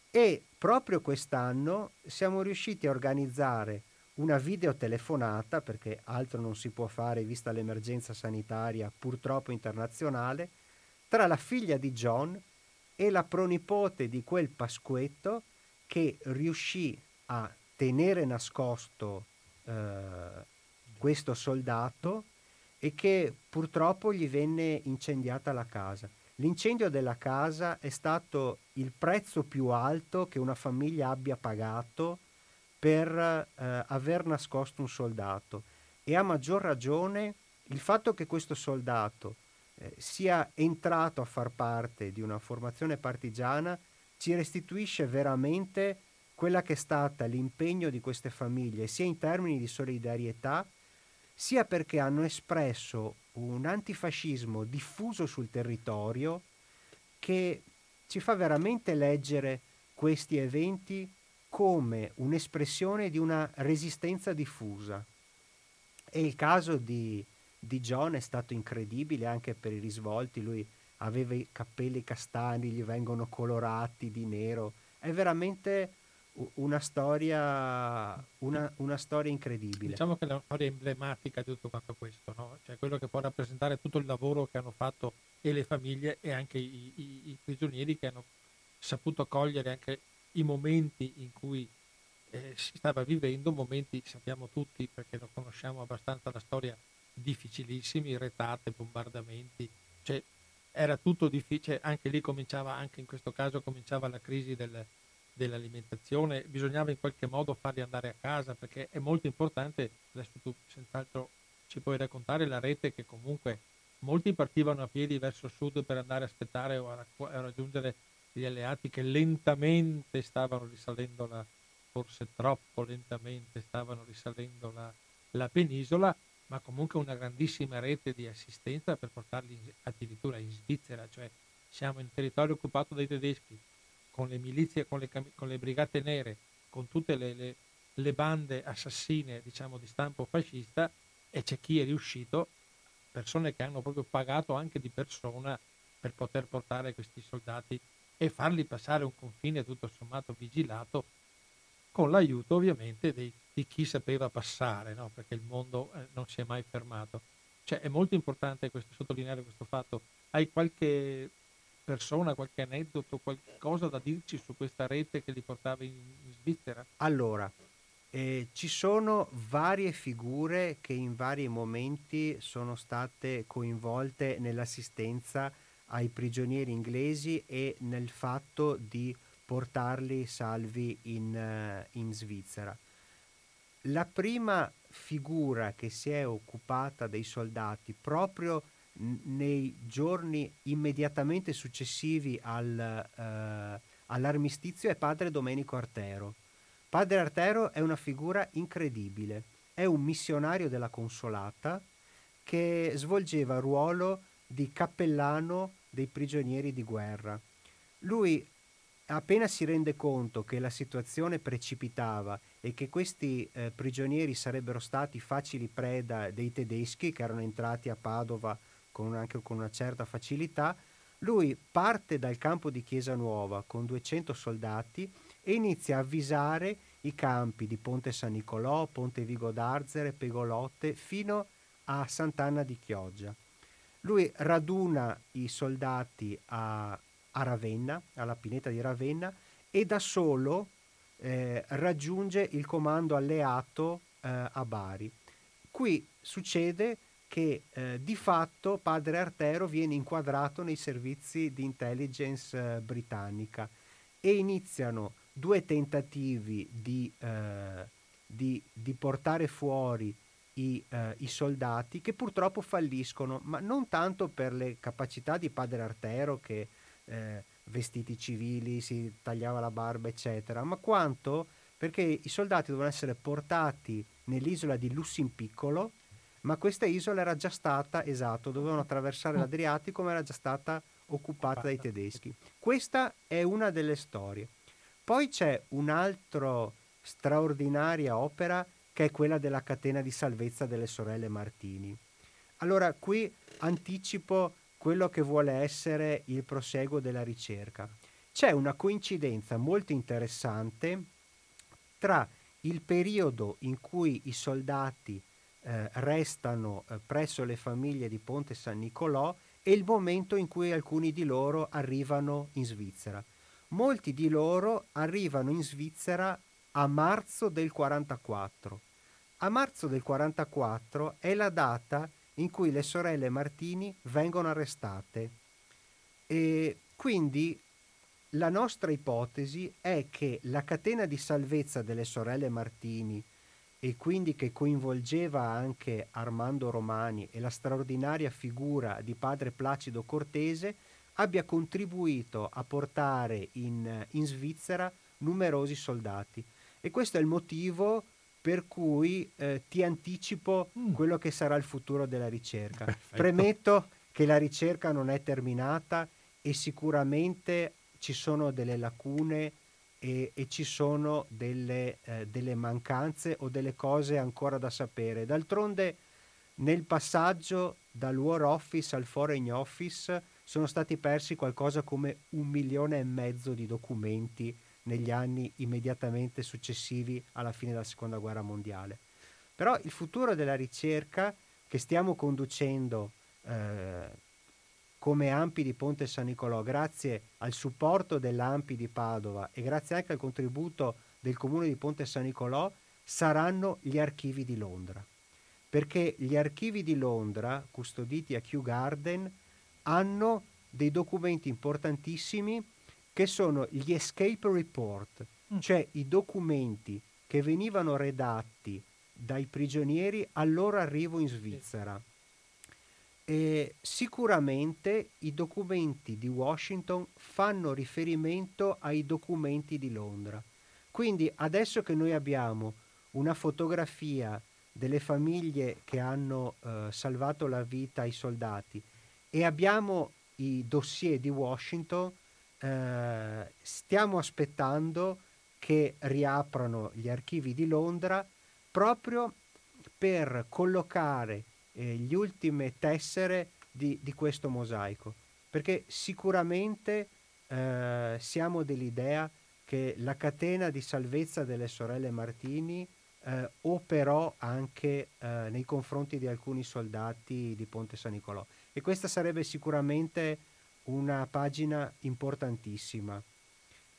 e proprio quest'anno siamo riusciti a organizzare una videotelefonata, perché altro non si può fare vista l'emergenza sanitaria purtroppo internazionale, tra la figlia di John e la pronipote di quel Pasquetto che riuscì a tenere nascosto eh, questo soldato e che purtroppo gli venne incendiata la casa. L'incendio della casa è stato il prezzo più alto che una famiglia abbia pagato per eh, aver nascosto un soldato e a maggior ragione il fatto che questo soldato eh, sia entrato a far parte di una formazione partigiana ci restituisce veramente quella che è stata l'impegno di queste famiglie, sia in termini di solidarietà, sia perché hanno espresso un antifascismo diffuso sul territorio che ci fa veramente leggere questi eventi come un'espressione di una resistenza diffusa. E il caso di, di John è stato incredibile anche per i risvolti, lui aveva i capelli castani, gli vengono colorati di nero, è veramente una storia, una, una, storia incredibile. Diciamo che è una storia emblematica di tutto quanto questo, no? cioè quello che può rappresentare tutto il lavoro che hanno fatto e le famiglie e anche i, i, i prigionieri che hanno saputo cogliere anche i momenti in cui eh, si stava vivendo, momenti sappiamo tutti perché lo conosciamo abbastanza la storia, difficilissimi, retate, bombardamenti, cioè era tutto difficile, anche lì cominciava, anche in questo caso cominciava la crisi del, dell'alimentazione, bisognava in qualche modo farli andare a casa perché è molto importante, adesso tu senz'altro ci puoi raccontare la rete che comunque molti partivano a piedi verso sud per andare a aspettare o a, raggiungere gli alleati che lentamente stavano risalendo la, forse troppo lentamente stavano risalendo la, la penisola, ma comunque una grandissima rete di assistenza per portarli addirittura in Svizzera, cioè siamo in territorio occupato dai tedeschi, con le milizie, con le, con le brigate nere, con tutte le, le, le, bande assassine, diciamo, di stampo fascista, e c'è chi è riuscito, persone che hanno proprio pagato anche di persona per poter portare questi soldati e farli passare un confine tutto sommato vigilato con l'aiuto ovviamente dei, di chi sapeva passare, no? perché il mondo eh, non si è mai fermato. Cioè, è molto importante questo, sottolineare questo fatto. Hai qualche persona, qualche aneddoto, qualcosa da dirci su questa rete che li portava in, in Svizzera? Allora, eh, ci sono varie figure che in vari momenti sono state coinvolte nell'assistenza ai prigionieri inglesi e nel fatto di portarli salvi in, uh, in Svizzera. La prima figura che si è occupata dei soldati proprio nei giorni immediatamente successivi al, uh, all'armistizio è padre Domenico Artero Padre Artero è una figura incredibile, è un missionario della Consolata che svolgeva il ruolo di cappellano dei prigionieri di guerra. Lui appena si rende conto che la situazione precipitava e che questi eh, prigionieri sarebbero stati facili preda dei tedeschi che erano entrati a Padova con, anche con una certa facilità, lui parte dal campo di Chiesa Nuova con 200 soldati e inizia a avvisare i campi di Ponte San Nicolò, Ponte Vigo d'Arzere, Pegolotte, fino a Sant'Anna di Chioggia. Lui raduna i soldati a, a Ravenna, alla pineta di Ravenna, e da solo eh, raggiunge il comando alleato eh, a Bari. Qui succede che eh, di fatto padre Artero viene inquadrato nei servizi di intelligence eh, britannica e iniziano due tentativi di, eh, di, di portare fuori i, eh, i, soldati che purtroppo falliscono, ma non tanto per le capacità di padre Artero che eh, vestiti civili, si tagliava la barba, eccetera, ma quanto perché i soldati dovevano essere portati nell'isola di Lussin Piccolo, ma questa isola era già stata, esatto, dovevano attraversare l'Adriatico, ma era già stata occupata dai tedeschi. Questa è una delle storie. Poi c'è un'altra straordinaria opera che è quella della catena di salvezza delle sorelle Martini. Allora qui anticipo quello che vuole essere il proseguo della ricerca. C'è una coincidenza molto interessante tra il periodo in cui i soldati eh, restano eh, presso le famiglie di Ponte San Nicolò e il momento in cui alcuni di loro arrivano in Svizzera. Molti di loro arrivano in Svizzera a marzo del 44. A marzo del 44 è la data in cui le sorelle Martini vengono arrestate. E quindi la nostra ipotesi è che la catena di salvezza delle sorelle Martini e quindi che coinvolgeva anche Armando Romani e la straordinaria figura di padre Placido Cortese abbia contribuito a portare in, in Svizzera numerosi soldati. E questo è il motivo per cui eh, ti anticipo mm. quello che sarà il futuro della ricerca. Perfetto. Premetto che la ricerca non è terminata e sicuramente ci sono delle lacune e, e ci sono delle, eh, delle, mancanze o delle cose ancora da sapere. D'altronde nel passaggio dal War Office al Foreign Office sono stati persi qualcosa come un milione e mezzo di documenti negli anni immediatamente successivi alla fine della seconda guerra mondiale. Però il futuro della ricerca che stiamo conducendo eh, come Ampi di Ponte San Nicolò, grazie al supporto dell'Ampi di Padova e grazie anche al contributo del comune di Ponte San Nicolò, saranno gli archivi di Londra. Perché gli archivi di Londra, custoditi a Kew Garden, hanno dei documenti importantissimi che sono gli escape report, mm. cioè i documenti che venivano redatti dai prigionieri al loro arrivo in Svizzera. E sicuramente i documenti di Washington fanno riferimento ai documenti di Londra. Quindi adesso che noi abbiamo una fotografia delle famiglie che hanno eh, salvato la vita ai soldati e abbiamo i dossier di Washington, eh, stiamo aspettando che riaprano gli archivi di Londra proprio per collocare eh, gli ultime tessere di, di, questo mosaico, perché sicuramente eh, siamo dell'idea che la catena di salvezza delle sorelle Martini eh, operò anche eh, nei confronti di alcuni soldati di Ponte San Nicolò. E questa sarebbe sicuramente una pagina importantissima.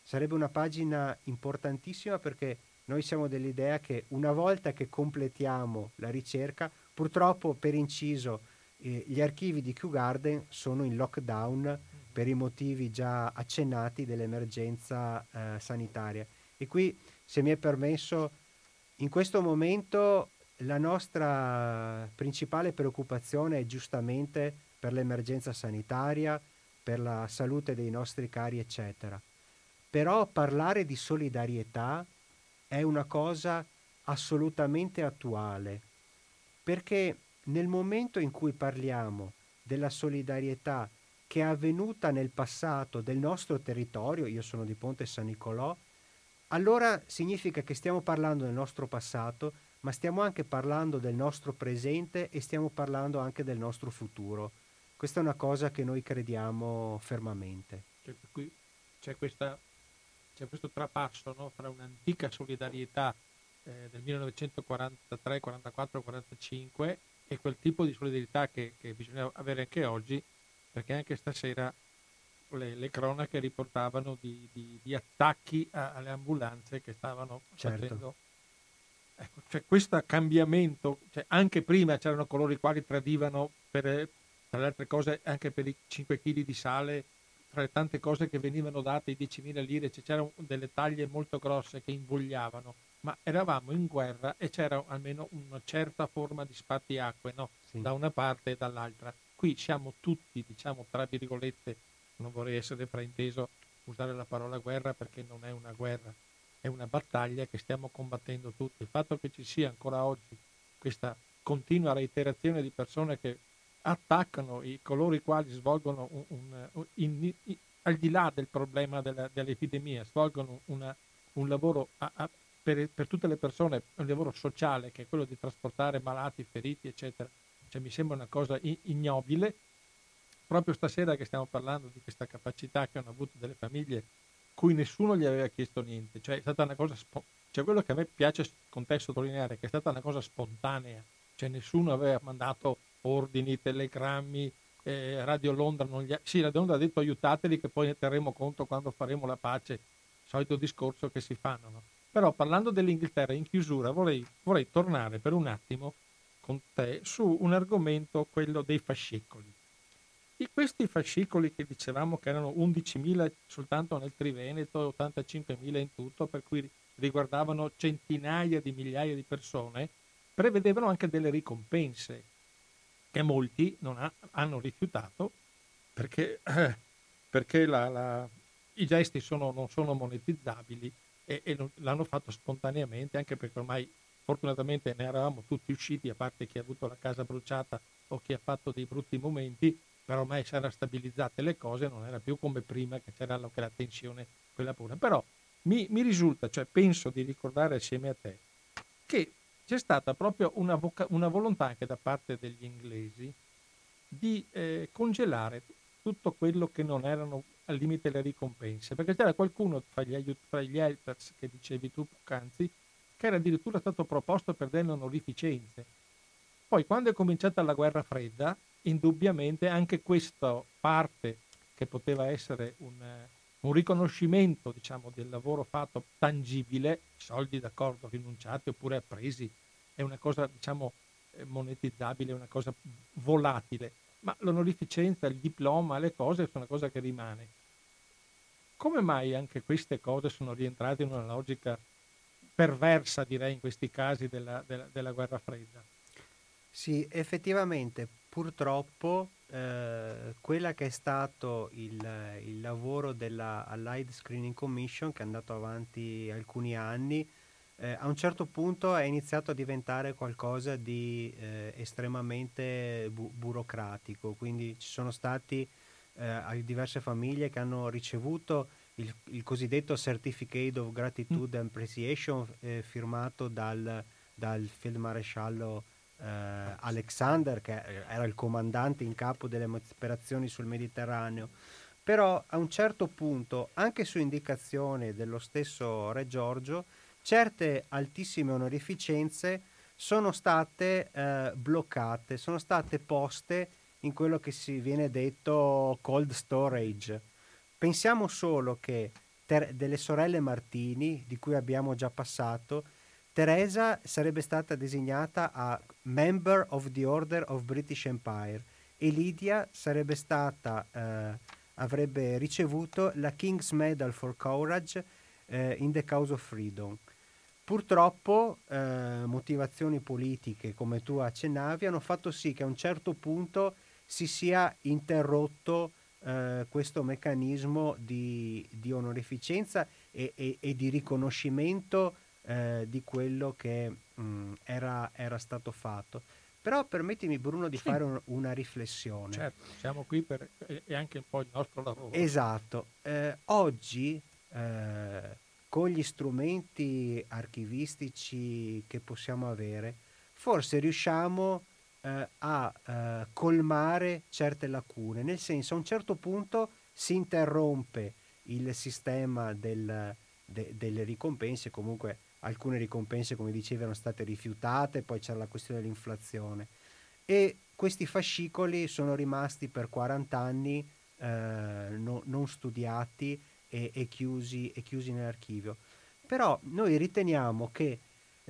Sarebbe una pagina importantissima perché noi siamo dell'idea che una volta che completiamo la ricerca, purtroppo per inciso eh, gli archivi di Kew Garden sono in lockdown per i motivi già accennati dell'emergenza eh, sanitaria. E qui, se mi è permesso, in questo momento la nostra principale preoccupazione è giustamente per l'emergenza sanitaria, per la salute dei nostri cari, eccetera. Però parlare di solidarietà è una cosa assolutamente attuale, perché nel momento in cui parliamo della solidarietà che è avvenuta nel passato del nostro territorio, io sono di Ponte San Nicolò, allora significa che stiamo parlando del nostro passato, ma stiamo anche parlando del nostro presente e stiamo parlando anche del nostro futuro. Questa è una cosa che noi crediamo fermamente. Cioè, qui c'è, questa, c'è questo trapasso no? fra un'antica solidarietà eh, del 1943, 44, 45 e quel tipo di solidarietà che, che bisogna avere anche oggi, perché anche stasera le, le cronache riportavano di, di, di attacchi a, alle ambulanze che stavano certo. facendo. Ecco, cioè questo cambiamento, cioè anche prima c'erano coloro i quali tradivano per, tra le altre cose anche per i 5 kg di sale, tra le tante cose che venivano date, i 10.000 lire, cioè c'erano delle taglie molto grosse che invogliavano, ma eravamo in guerra e c'era almeno una certa forma di spartiacque, no? Sì. da una parte e dall'altra. Qui siamo tutti, diciamo, tra virgolette, non vorrei essere frainteso usare la parola guerra perché non è una guerra, è una battaglia che stiamo combattendo tutti. Il fatto che ci sia ancora oggi questa continua reiterazione di persone che attaccano i, coloro i quali svolgono un, un, in, in, al di là del problema della, dell'epidemia, svolgono una, un lavoro a, a, per, per, tutte le persone, un lavoro sociale che è quello di trasportare malati, feriti, eccetera. Cioè, mi sembra una cosa ignobile proprio stasera che stiamo parlando di questa capacità che hanno avuto delle famiglie cui nessuno gli aveva chiesto niente, cioè è stata una cosa, spo- cioè quello che a me piace con te sottolineare che è stata una cosa spontanea, cioè nessuno aveva mandato ordini, telegrammi, eh, Radio Londra, non gli ha... sì Radio Londra ha detto aiutateli che poi ne terremo conto quando faremo la pace, solito discorso che si fanno, no? Però parlando dell'Inghilterra in chiusura vorrei, vorrei tornare per un attimo con te su un argomento, quello dei fascicoli. Di questi fascicoli che dicevamo che erano 11.000 soltanto nel Triveneto e 85.000 in tutto, per cui riguardavano centinaia di migliaia di persone, prevedevano anche delle ricompense che molti ha, hanno rifiutato perché, perché la, la, i gesti sono, non sono monetizzabili e, e l'hanno fatto spontaneamente, anche perché ormai fortunatamente ne eravamo tutti usciti, a parte chi ha avuto la casa bruciata o chi ha fatto dei brutti momenti, però ormai si erano stabilizzate le cose, non era più come prima che c'era anche la tensione, quella pura. Però mi, mi, risulta, cioè penso di ricordare assieme a te, che c'è stata proprio una, voca- una volontà anche da parte degli inglesi di eh, congelare tutto quello che non erano al limite le ricompense, perché c'era qualcuno tra gli, aiut- tra gli helpers che dicevi tu poc'anzi, che era addirittura stato proposto per delle onorificenze. Poi quando è cominciata la guerra fredda, indubbiamente anche questa parte che poteva essere un, un riconoscimento diciamo, del lavoro fatto tangibile, soldi d'accordo rinunciati oppure appresi, è una cosa diciamo, eh, monetizzabile, una cosa volatile, ma l'onorificenza, il diploma, le cose sono una cosa che rimane. Come mai anche queste cose sono rientrate in una logica perversa, direi, in questi casi della, della, della guerra fredda? Sì, effettivamente purtroppo eh, quella che è stato il, il, lavoro della Allied Screening Commission, che è andato avanti alcuni anni, eh, a un certo punto è iniziato a diventare qualcosa di eh, estremamente bu- burocratico, quindi ci sono stati eh, diverse famiglie che hanno ricevuto il, il cosiddetto Certificate of Gratitude and Appreciation eh, firmato dal, dal Field Maresciallo eh, Alexander, che era il comandante in capo delle operazioni sul Mediterraneo, però a un certo punto, anche su indicazione dello stesso Re Giorgio, certe altissime onorificenze sono state eh, bloccate, sono state poste in quello che si viene detto cold storage. Pensiamo solo che ter- delle sorelle Martini, di cui abbiamo già passato, Teresa sarebbe stata designata a Member of the Order of British Empire e Lydia sarebbe stata, eh, avrebbe ricevuto la King's Medal for Courage eh, in the Cause of Freedom. Purtroppo eh, motivazioni politiche, come tu accennavi, hanno fatto sì che a un certo punto si sia interrotto eh, questo meccanismo di, di onorificenza e, e, e, di riconoscimento eh, di quello che mh, era, era, stato fatto. Però permettimi Bruno di sì. fare un, una riflessione. Certo, siamo qui per, è anche un po' il nostro lavoro. Esatto. Eh, oggi eh, con gli strumenti archivistici che possiamo avere, forse riusciamo eh, a eh, colmare certe lacune, nel senso a un certo punto si interrompe il sistema del, de, delle ricompense, comunque alcune ricompense come dicevi erano state rifiutate, poi c'era la questione dell'inflazione. E questi fascicoli sono rimasti per 40 anni eh, no, non studiati e, e, chiusi, e chiusi nell'archivio. Però noi riteniamo che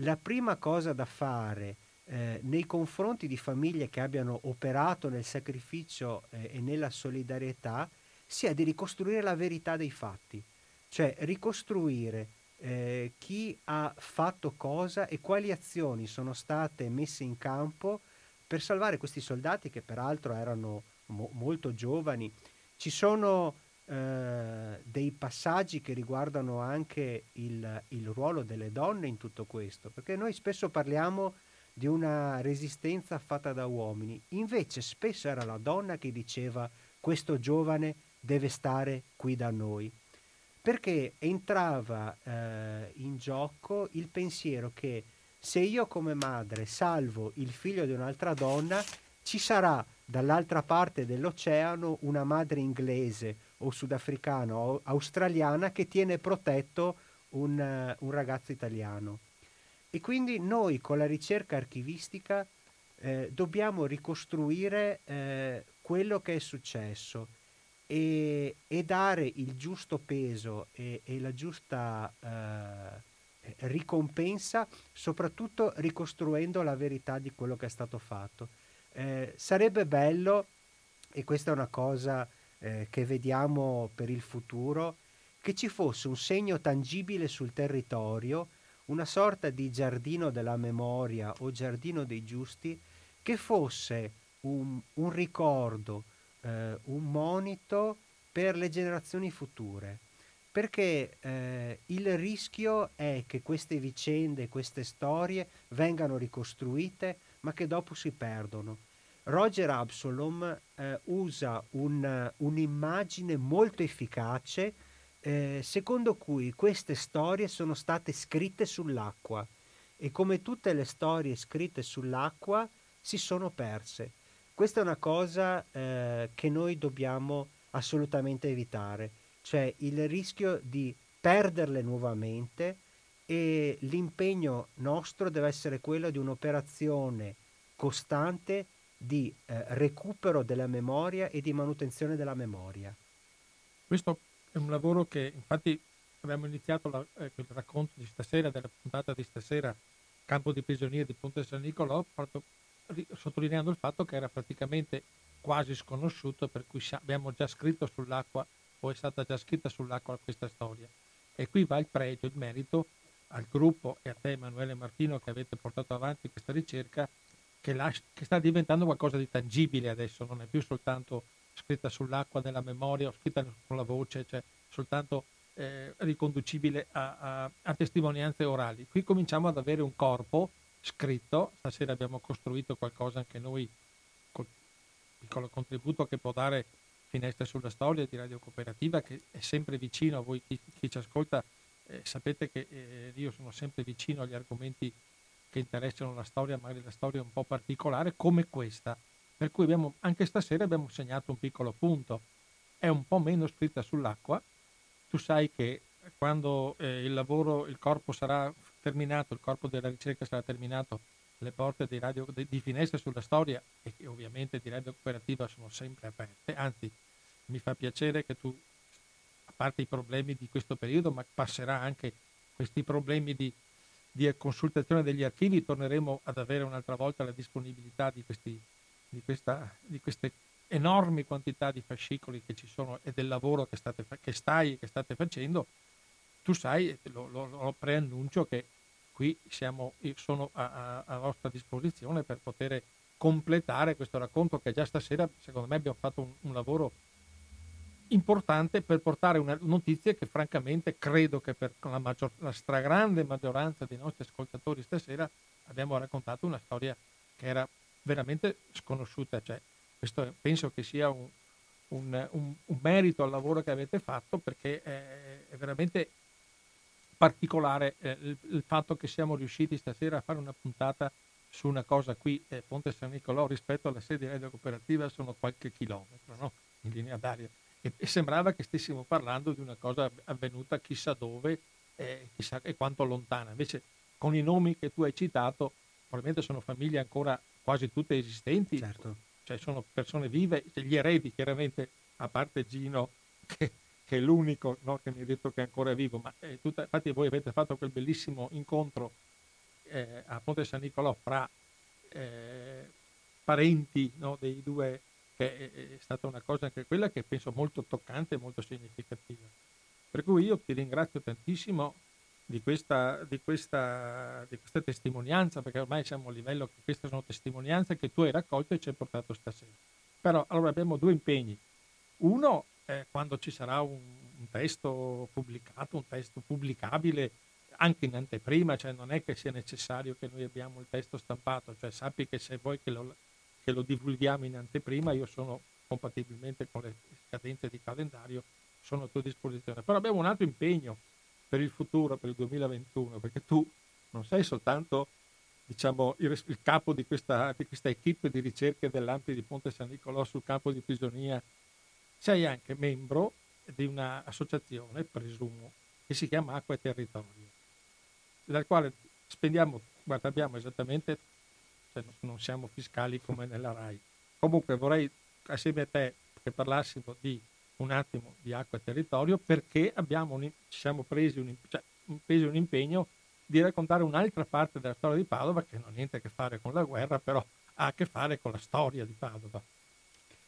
la prima cosa da fare eh, nei confronti di famiglie che abbiano operato nel sacrificio eh, e nella solidarietà sia di ricostruire la verità dei fatti, cioè ricostruire eh, chi ha fatto cosa e quali azioni sono state messe in campo per salvare questi soldati che peraltro erano mo- molto giovani. Ci sono eh, dei passaggi che riguardano anche il, il ruolo delle donne in tutto questo, perché noi spesso parliamo di una resistenza fatta da uomini. Invece spesso era la donna che diceva questo giovane deve stare qui da noi, perché entrava eh, in gioco il pensiero che se io come madre salvo il figlio di un'altra donna, ci sarà dall'altra parte dell'oceano una madre inglese o sudafricana o australiana che tiene protetto un, uh, un ragazzo italiano. E quindi noi con la ricerca archivistica eh, dobbiamo ricostruire eh, quello che è successo e, e, dare il giusto peso e, e la giusta eh, ricompensa, soprattutto ricostruendo la verità di quello che è stato fatto. Eh, sarebbe bello, e questa è una cosa eh, che vediamo per il futuro, che ci fosse un segno tangibile sul territorio una sorta di giardino della memoria o giardino dei giusti che fosse un, un ricordo, eh, un monito per le generazioni future. Perché eh, il rischio è che queste vicende, queste storie vengano ricostruite, ma che dopo si perdono. Roger Absalom eh, usa un, un'immagine molto efficace eh, secondo cui queste storie sono state scritte sull'acqua e come tutte le storie scritte sull'acqua si sono perse. Questa è una cosa eh, che noi dobbiamo assolutamente evitare, cioè il rischio di perderle nuovamente e l'impegno nostro deve essere quello di un'operazione costante di eh, recupero della memoria e di manutenzione della memoria. Questo è un lavoro che infatti abbiamo iniziato la, eh, il racconto di stasera, della puntata di stasera, Campo di prigionieri di Ponte San Nicolò, proprio sottolineando il fatto che era praticamente quasi sconosciuto, per cui abbiamo già scritto sull'acqua o è stata già scritta sull'acqua questa storia. E qui va il pregio, il merito al gruppo e a te Emanuele Martino che avete portato avanti questa ricerca che, la, che sta diventando qualcosa di tangibile adesso, non è più soltanto scritta sull'acqua nella memoria o scritta con la voce, cioè soltanto eh, riconducibile a, a, a, testimonianze orali. Qui cominciamo ad avere un corpo scritto, stasera abbiamo costruito qualcosa anche noi col piccolo contributo che può dare Finestre sulla Storia di Radio Cooperativa che è sempre vicino a voi chi, chi ci ascolta, eh, sapete che eh, io sono sempre vicino agli argomenti che interessano la storia, magari la storia un po' particolare come questa per cui abbiamo, anche stasera abbiamo segnato un piccolo punto. è un po' meno scritta sull'acqua. Tu sai che quando eh, il lavoro, il corpo sarà terminato, il corpo della ricerca sarà terminato, le porte di, radio, di, finestre sulla storia e ovviamente di radio cooperativa sono sempre aperte, anzi mi fa piacere che tu, a parte i problemi di questo periodo, ma passerà anche questi problemi di, di consultazione degli archivi, torneremo ad avere un'altra volta la disponibilità di, questi, di, questa, di queste enormi quantità di fascicoli che ci sono e del lavoro che, state, che stai e che state facendo, tu sai, lo, lo, lo preannuncio che qui siamo, sono a, a, vostra disposizione per poter completare questo racconto che già stasera secondo me abbiamo fatto un, un lavoro importante per portare una notizia che francamente credo che per la, maggior, la stragrande maggioranza dei nostri ascoltatori stasera abbiamo raccontato una storia che era veramente sconosciuta. Cioè, questo penso che sia un, un, un, un, merito al lavoro che avete fatto perché è, è veramente particolare eh, il, il, fatto che siamo riusciti stasera a fare una puntata su una cosa qui, eh, Ponte San Nicolò rispetto alla sede radio cooperativa sono qualche chilometro no? in linea d'aria e, e, sembrava che stessimo parlando di una cosa avvenuta chissà dove eh, chissà, e quanto lontana. Invece con i nomi che tu hai citato probabilmente sono famiglie ancora quasi tutte esistenti, certo. cioè sono persone vive, cioè gli eredi chiaramente, a parte Gino che, che è l'unico no, che mi ha detto che è ancora vivo, ma eh, tutta, infatti voi avete fatto quel bellissimo incontro eh, a Ponte San Nicolò fra eh, parenti no, dei due che è stata una cosa anche quella che penso molto toccante e molto significativa. Per cui io ti ringrazio tantissimo di questa, di, questa, di questa, testimonianza, perché ormai siamo a livello che queste sono testimonianze che tu hai raccolto e ci hai portato stasera. Però allora abbiamo due impegni. Uno, è quando ci sarà un, un testo pubblicato, un testo pubblicabile anche in anteprima, cioè non è che sia necessario che noi abbiamo il testo stampato, cioè sappi che se vuoi che lo, che lo divulghiamo in anteprima, io sono compatibilmente con le scadenze di calendario, sono a tua disposizione. Però abbiamo un altro impegno per il futuro, per il 2021, perché tu non sei soltanto diciamo, il, il capo di questa, di questa equipe di ricerche dell'Ampi di Ponte San Nicolò sul campo di prigionia, sei anche membro di un'associazione, presumo, che si chiama Acqua e Territorio, dal quale spendiamo, guarda, abbiamo esattamente cioè non siamo fiscali come nella RAI. Comunque vorrei assieme a te che parlassimo di un attimo di acqua e territorio perché un, ci siamo presi un, cioè, presi un impegno di raccontare un'altra parte della storia di Padova che non ha niente a che fare con la guerra, però ha a che fare con la storia di Padova.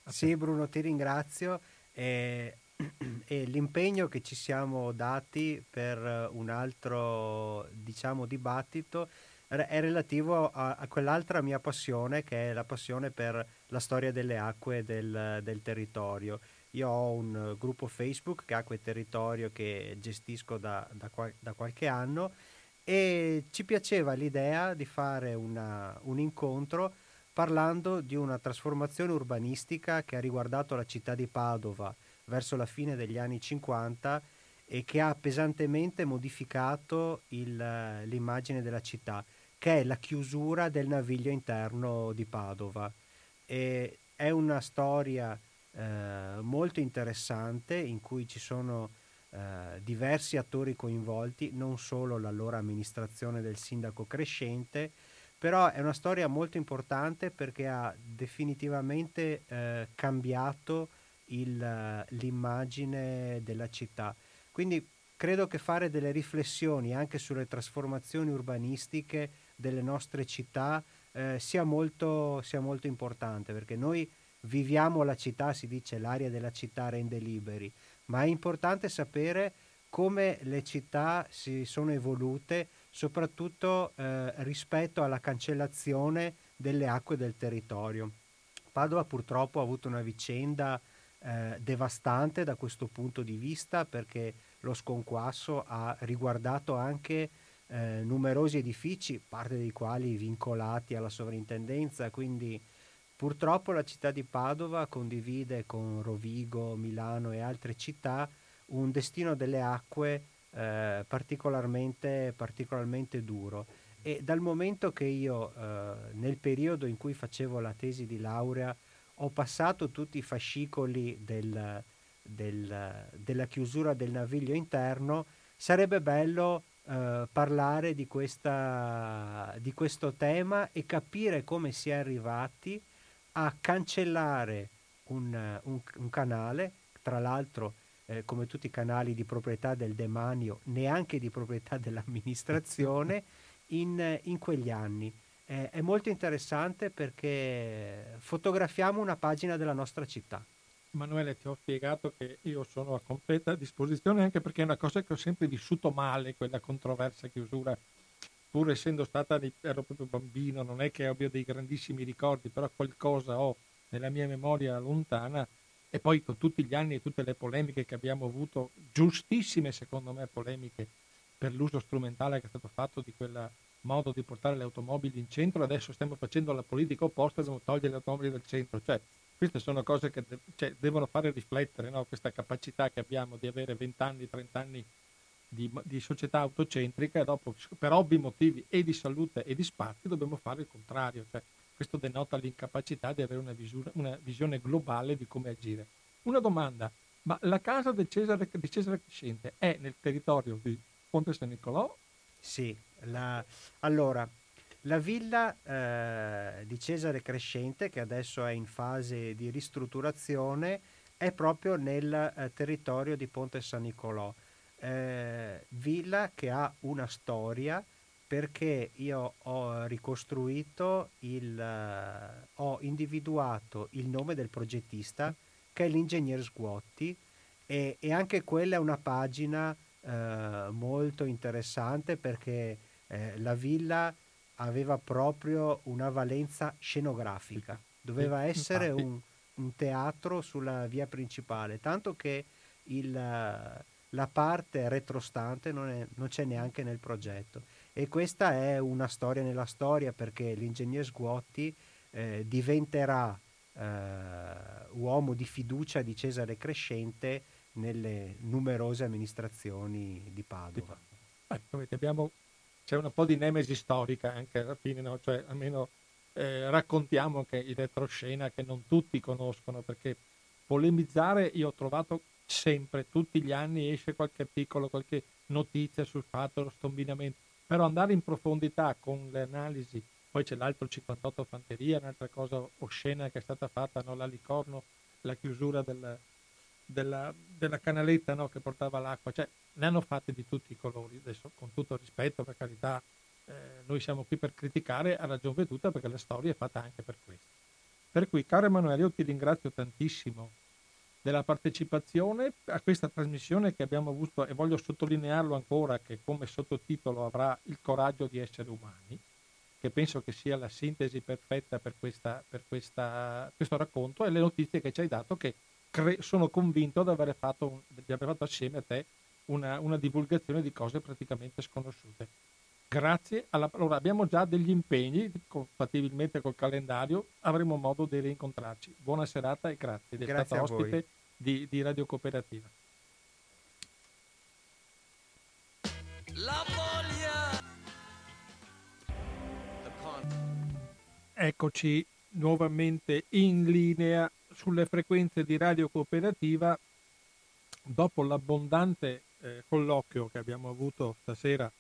Sì, Bruno, ti ringrazio. E, e, l'impegno che ci siamo dati per un altro diciamo, dibattito è relativo a, a, quell'altra mia passione che è la passione per la storia delle acque del, del territorio. Io ho un gruppo Facebook che Acque Territorio che gestisco da, da, da, qualche anno e ci piaceva l'idea di fare una, un incontro parlando di una trasformazione urbanistica che ha riguardato la città di Padova verso la fine degli anni 50 e che ha pesantemente modificato il, l'immagine della città che è la chiusura del naviglio interno di Padova. E è una storia eh, molto interessante in cui ci sono eh, diversi attori coinvolti, non solo l'allora amministrazione del sindaco crescente, però è una storia molto importante perché ha definitivamente eh, cambiato il, l'immagine della città. Quindi credo che fare delle riflessioni anche sulle trasformazioni urbanistiche delle nostre città eh, sia, molto, sia molto importante perché noi viviamo la città, si dice l'aria della città rende liberi, ma è importante sapere come le città si sono evolute soprattutto eh, rispetto alla cancellazione delle acque del territorio. Padova purtroppo ha avuto una vicenda eh, devastante da questo punto di vista perché lo sconquasso ha riguardato anche eh, numerosi edifici, parte dei quali vincolati alla sovrintendenza, quindi purtroppo la città di Padova condivide con Rovigo, Milano e altre città un destino delle acque eh, particolarmente, particolarmente duro. E dal momento che io eh, nel periodo in cui facevo la tesi di laurea ho passato tutti i fascicoli del, del, della chiusura del naviglio interno, sarebbe bello eh, parlare di, questa, di questo tema e capire come si è arrivati a cancellare un, un, un canale, tra l'altro eh, come tutti i canali di proprietà del demanio, neanche di proprietà dell'amministrazione, in, in quegli anni. Eh, è molto interessante perché fotografiamo una pagina della nostra città. Emanuele, ti ho spiegato che io sono a completa disposizione anche perché è una cosa che ho sempre vissuto male, quella controversa chiusura, pur essendo stata, ero proprio bambino, non è che abbia dei grandissimi ricordi, però qualcosa ho nella mia memoria lontana. E poi con tutti gli anni e tutte le polemiche che abbiamo avuto, giustissime secondo me polemiche per l'uso strumentale che è stato fatto di quel modo di portare le automobili in centro, adesso stiamo facendo la politica opposta, dobbiamo togliere le automobili dal centro, cioè queste sono cose che de- cioè, devono fare riflettere no? questa capacità che abbiamo di avere 20 anni, 30 anni di, di, società autocentrica e dopo per ovvi motivi e di salute e di spazio dobbiamo fare il contrario. Cioè, questo denota l'incapacità di avere una, visura, una, visione globale di come agire. Una domanda, ma la casa di Cesare, di Cesare Crescente è nel territorio di Ponte San Nicolò? Sì, la, allora la villa eh, di Cesare Crescente, che adesso è in fase di ristrutturazione, è proprio nel eh, territorio di Ponte San Nicolò. Eh, villa che ha una storia perché io ho ricostruito il, uh, ho individuato il nome del progettista che è l'ingegner Sguotti e, e anche quella è una pagina uh, molto interessante perché eh, la villa aveva proprio una valenza scenografica, doveva essere un, un teatro sulla via principale, tanto che il, la parte retrostante non, è, non, c'è neanche nel progetto. E questa è una storia nella storia perché l'ingegner Sguotti eh, diventerà eh, uomo di fiducia di Cesare Crescente nelle numerose amministrazioni di Padova. Eh, abbiamo c'è un po' di nemesi storica anche alla fine, no? cioè almeno eh, raccontiamo che il retroscena che non tutti conoscono, perché polemizzare io ho trovato sempre, tutti gli anni esce qualche articolo, qualche notizia sul fatto, lo stombinamento, però andare in profondità con le analisi, poi c'è l'altro 58 Fanteria, un'altra cosa oscena che è stata fatta, no? la Licorno, la chiusura del, della, della, canaletta no? che portava l'acqua, cioè ne hanno fatte di tutti i colori, adesso con tutto rispetto, per carità, eh, noi siamo qui per criticare a ragion veduta perché la storia è fatta anche per questo. Per cui, caro Emanuele, io ti ringrazio tantissimo della partecipazione a questa trasmissione che abbiamo avuto e voglio sottolinearlo ancora che come sottotitolo avrà il coraggio di essere umani, che penso che sia la sintesi perfetta per, questa, per questa, questo racconto e le notizie che ci hai dato che cre- sono convinto di aver fatto, fatto assieme a te una, una divulgazione di cose praticamente sconosciute. Grazie. Alla, allora, abbiamo già degli impegni, compatibilmente col calendario, avremo modo di rincontrarci. Buona serata e grazie di essere stato ospite di, di, Radio Cooperativa. La voglia! Eccoci nuovamente in linea sulle frequenze di Radio Cooperativa dopo l'abbondante eh, colloquio che abbiamo avuto stasera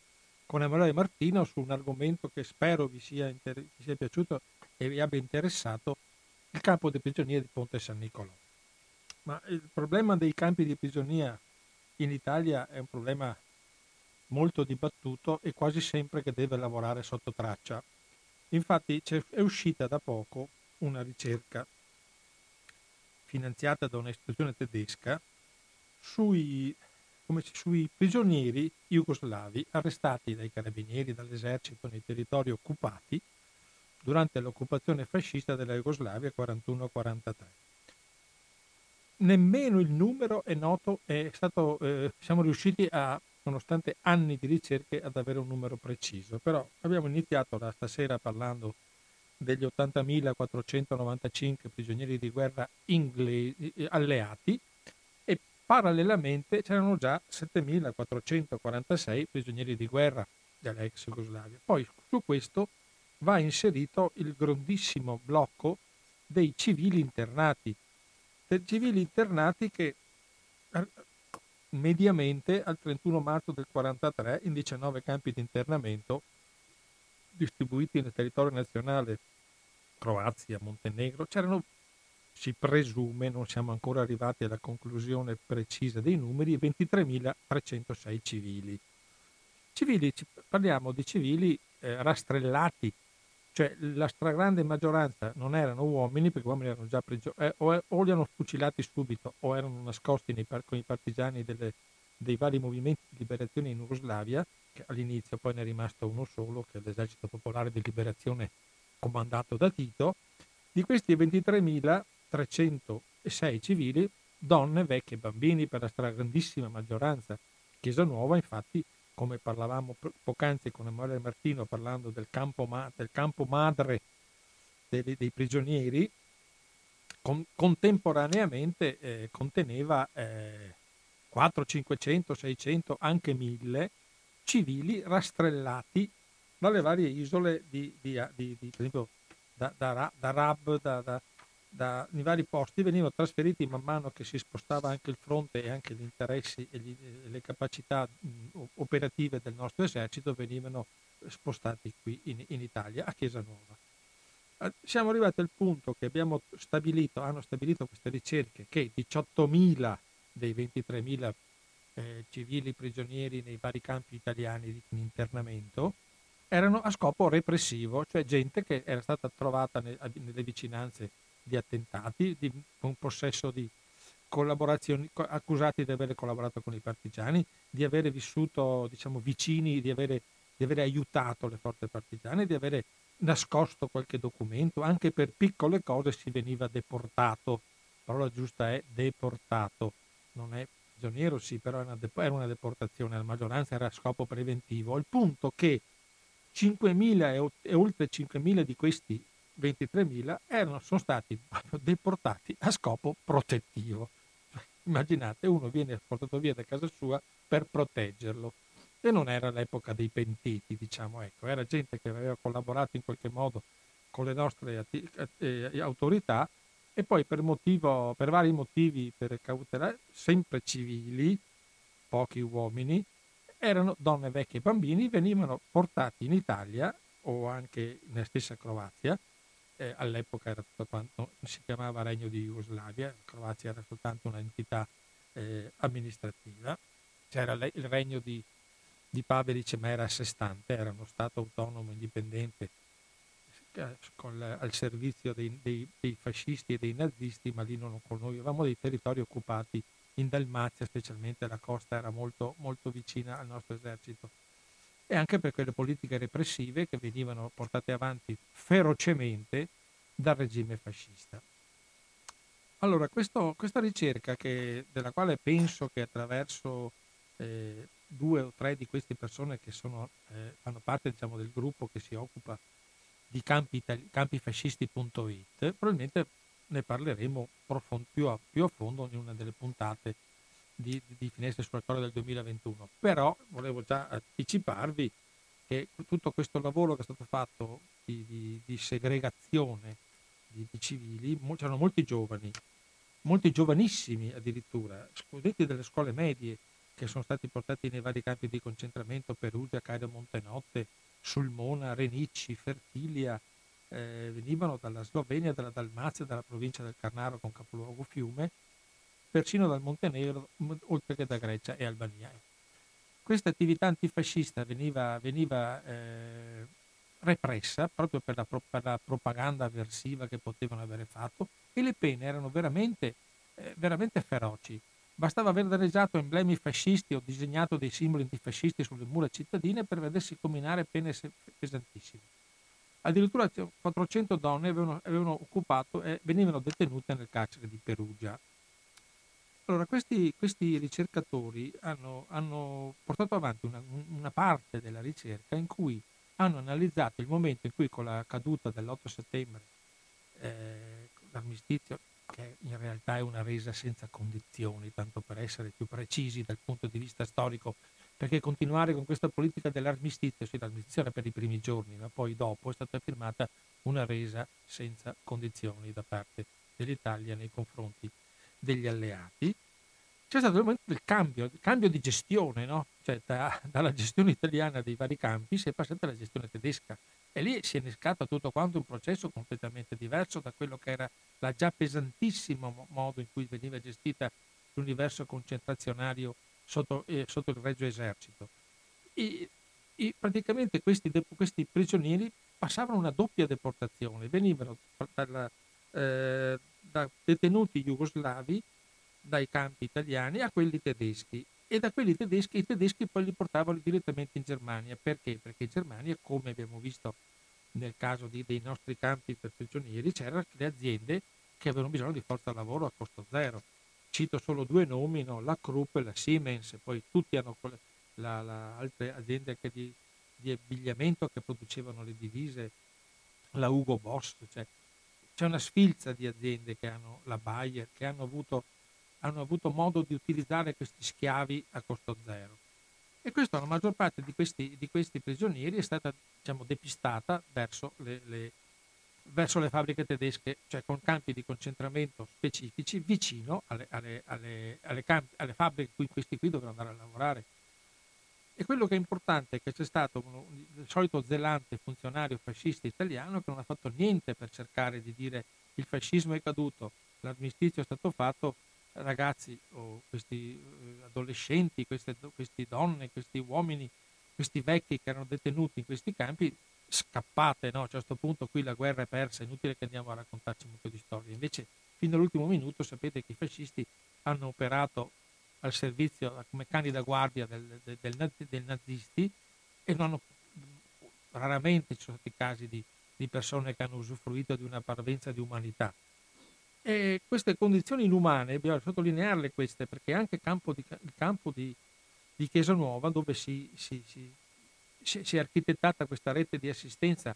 con Emanuele Martino su un argomento che spero vi sia, inter- vi sia piaciuto e vi abbia interessato, il campo dei prigionieri di Ponte San Nicolò. Ma il problema dei campi di prigionia in Italia è un problema molto dibattuto e quasi sempre che deve lavorare sotto traccia. Infatti è uscita da poco una ricerca finanziata da un'istituzione tedesca sui come sui prigionieri jugoslavi arrestati dai carabinieri dall'esercito nei territori occupati durante l'occupazione fascista della Jugoslavia 41-43. Nemmeno il numero è noto, è stato, eh, siamo riusciti a, nonostante anni di ricerche, ad avere un numero preciso, però abbiamo iniziato da stasera parlando degli 80.495 prigionieri di guerra inglesi, alleati, Parallelamente c'erano già 7.446 prigionieri di guerra dell'ex Jugoslavia. Poi su questo va inserito il grandissimo blocco dei civili internati, dei civili internati che mediamente al 31 marzo del 43 in 19 campi di internamento distribuiti nel territorio nazionale Croazia, Montenegro, c'erano, si presume, non siamo ancora arrivati alla conclusione precisa dei numeri, 23.306 civili. Civili, parliamo di civili eh, rastrellati, cioè la stragrande maggioranza non erano uomini, perché uomini erano già prigionieri, eh, o, o, li hanno fucilati subito o erano nascosti nei, con i partigiani delle, dei vari movimenti di liberazione in Jugoslavia, che all'inizio poi ne è rimasto uno solo, che è l'esercito popolare di liberazione comandato da Tito, di questi 23.306 civili, donne, vecchie e bambini per la stragrandissima maggioranza. Chiesa Nuova, infatti, come parlavamo poc'anzi con Emanuele Martino parlando del campo, ma- del campo madre dei, dei prigionieri, con- contemporaneamente eh, conteneva eh, 400, 500, 600, anche 1000 civili rastrellati dalle varie isole di, di, di, di per esempio da, da, da Rab, da, da, da, vari posti venivano trasferiti man mano che si spostava anche il fronte e anche gli interessi e gli, le capacità mh, operative del nostro esercito venivano spostati qui in, in Italia, a Chiesa Nuova. Eh, siamo arrivati al punto che abbiamo stabilito, hanno stabilito queste ricerche che 18.000 dei 23.000 eh, civili prigionieri nei vari campi italiani in internamento erano a scopo repressivo, cioè gente che era stata trovata nelle vicinanze di attentati, di, con possesso di collaborazioni, accusati di aver collaborato con i partigiani, di aver vissuto diciamo, vicini, di avere, di avere aiutato le forze partigiane, di avere nascosto qualche documento, anche per piccole cose si veniva deportato. La parola giusta è deportato, non è prigioniero, sì, però era una deportazione, la maggioranza era a scopo preventivo, al punto che 5.000 e, oltre 5.000 di questi 23.000 erano, sono stati deportati a scopo protettivo. Immaginate, uno viene portato via da casa sua per proteggerlo. E non era l'epoca dei pentiti, diciamo, ecco, era gente che aveva collaborato in qualche modo con le nostre eh, autorità e poi per, motivo, per vari motivi, per cautelare, sempre civili, pochi uomini, erano donne vecchie e bambini, venivano portati in Italia o anche nella stessa Croazia, eh, all'epoca era tutto quanto si chiamava Regno di Jugoslavia, la Croazia era soltanto un'entità eh, amministrativa, c'era le, il regno di, di Pavelic ma era a sé stante, era uno Stato autonomo indipendente eh, con, al servizio dei, dei, dei, fascisti e dei nazisti, ma lì non con noi, avevamo dei territori occupati in Dalmazia specialmente la costa era molto, molto vicina al nostro esercito e anche per quelle politiche repressive che venivano portate avanti ferocemente dal regime fascista. Allora, questo, questa ricerca che, della quale penso che attraverso eh, due o tre di queste persone che sono, eh, fanno parte diciamo, del gruppo che si occupa di campi, campifascisti.it, probabilmente ne parleremo più, a, più, a, fondo in una delle puntate di, di Finestre sulla storia del 2021. Però volevo già anticiparvi che tutto questo lavoro che è stato fatto di, di, di segregazione di, civili, c'erano molti giovani, molti giovanissimi addirittura, studenti delle scuole medie che sono stati portati nei vari campi di concentramento, Perugia, Cairo Montenotte, Sulmona, Renicci, Fertilia, eh, venivano dalla Slovenia, dalla Dalmazia, dalla provincia del Carnaro con capoluogo Fiume, persino dal Montenegro, oltre che da Grecia e Albania. Questa attività antifascista veniva, veniva eh, repressa proprio per la, per la, propaganda avversiva che potevano avere fatto e le pene erano veramente, eh, veramente feroci. Bastava aver danneggiato emblemi fascisti o disegnato dei simboli antifascisti sulle mura cittadine per vedersi combinare pene pesantissime. Addirittura 400 donne avevano, avevano occupato e venivano detenute nel carcere di Perugia. Allora, questi, questi ricercatori hanno, hanno, portato avanti una, una, parte della ricerca in cui hanno analizzato il momento in cui con la caduta dell'8 settembre eh, l'armistizio, che in realtà è una resa senza condizioni, tanto per essere più precisi dal punto di vista storico perché continuare con questa politica dell'armistizio, sì, l'armistizio era per i primi giorni, ma poi dopo è stata firmata una resa senza condizioni da parte dell'Italia nei confronti degli alleati. c'è stato il momento del cambio, il cambio di gestione, no? cioè da, dalla gestione italiana dei vari campi si è passata alla gestione tedesca e lì si è innescato tutto quanto un processo completamente diverso da quello che era la già pesantissimo modo in cui veniva gestita l'universo concentrazionario sotto, eh, sotto il Regio Esercito. E, e praticamente questi, questi, prigionieri passavano una doppia deportazione, venivano dalla, eh, da detenuti jugoslavi dai campi italiani a quelli tedeschi e da quelli tedeschi i tedeschi poi li portavano direttamente in Germania. Perché? Perché in Germania, come abbiamo visto nel caso di, dei nostri campi per prigionieri, c'erano le aziende che avevano bisogno di forza lavoro a costo zero. Cito solo due nomi, no? la Krupp e la Siemens, poi tutti hanno la, la, altre aziende di, di, abbigliamento che producevano le divise, la Ugo Boss, cioè, c'è una sfilza di aziende che hanno la Bayer, che hanno avuto hanno avuto modo di utilizzare questi schiavi a costo zero. E questo, la maggior parte di questi, di questi prigionieri è stata diciamo, depistata verso le, le, verso le, fabbriche tedesche, cioè con campi di concentramento specifici vicino alle, alle, alle, campi, alle fabbriche in cui questi qui dovevano andare a lavorare. E quello che è importante è che c'è stato uno, il solito zelante funzionario fascista italiano che non ha fatto niente per cercare di dire il fascismo è caduto, l'armistizio è stato fatto, ragazzi o questi eh, adolescenti, queste, queste donne, questi uomini, questi vecchi che erano detenuti in questi campi, scappate, no? Cioè, a questo punto qui la guerra è persa, è inutile che andiamo a raccontarci po' di storie. Invece fino all'ultimo minuto sapete che i fascisti hanno operato al servizio come cani da guardia del, del, del, del nazisti e non hanno, raramente ci sono stati casi di, di persone che hanno usufruito di una parvenza di umanità. E queste condizioni inumane, bisogna sottolinearle queste, perché anche campo di, il campo di, di Chiesa Nuova, dove si, si, si, si, è architettata questa rete di assistenza,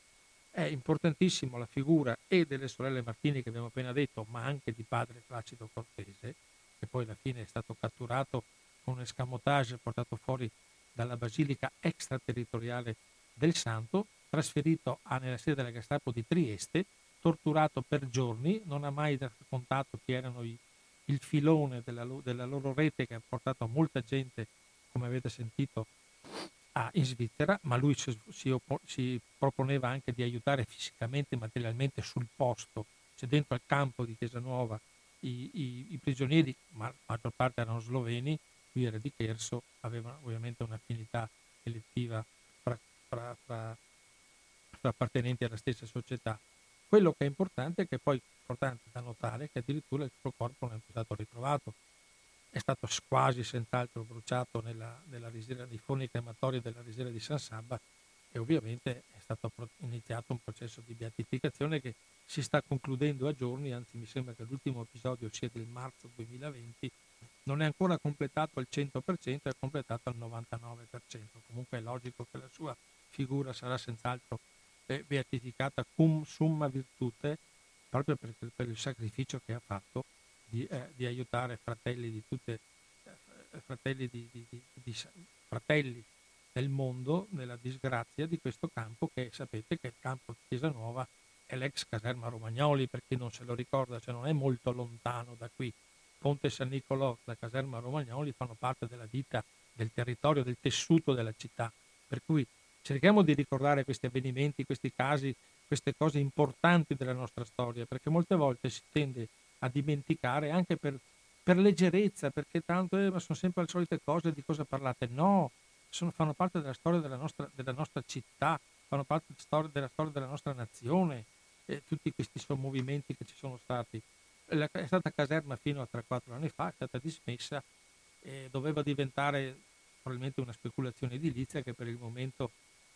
è importantissimo la figura e delle sorelle Martini che abbiamo appena detto, ma anche di padre Placido Cortese, che poi alla fine è stato catturato con un escamotage portato fuori dalla basilica extraterritoriale del Santo, trasferito nella sede della Gestapo di Trieste, torturato per giorni, non ha mai raccontato chi erano i, il filone della, della, loro rete che ha portato molta gente, come avete sentito, a, in Svizzera, ma lui si, si, si, proponeva anche di aiutare fisicamente e materialmente sul posto, cioè dentro al campo di Chiesa Nuova, i, i, i prigionieri, ma la maggior parte erano sloveni, lui era di Cherso, avevano ovviamente un'affinità elettiva fra, fra, fra, fra appartenenti alla stessa società. Quello che è importante è che poi importante da notare che addirittura il suo corpo non è stato ritrovato, è stato quasi senz'altro bruciato nella, nella risiera, nei forni crematori della risiera di San Sabba e ovviamente è stato iniziato un processo di beatificazione che si sta concludendo a giorni, anzi mi sembra che l'ultimo episodio sia del marzo 2020, non è ancora completato al 100%, è completato al 99%. Comunque è logico che la sua figura sarà senz'altro beatificata cum summa virtute proprio per, per, il sacrificio che ha fatto di, eh, di aiutare fratelli di tutte eh, fratelli, di, di, di, fratelli del mondo nella disgrazia di questo campo che sapete che il campo di Chiesa Nuova è l'ex caserma Romagnoli per chi non se lo ricorda, cioè non è molto lontano da qui. Ponte San Nicolò, la caserma Romagnoli fanno parte della vita del territorio, del tessuto della città, per cui cerchiamo di ricordare questi avvenimenti, questi casi, queste cose importanti della nostra storia, perché molte volte si tende a dimenticare anche per, per leggerezza, perché tanto eh, sono sempre le solite cose, di cosa parlate? No, sono, fanno parte della storia della nostra, della nostra città, fanno parte della storia, della storia della nostra nazione, eh, tutti questi movimenti che ci sono stati. La, è stata caserma fino a 3-4 anni fa, è stata dismessa e doveva diventare probabilmente una speculazione edilizia che per il momento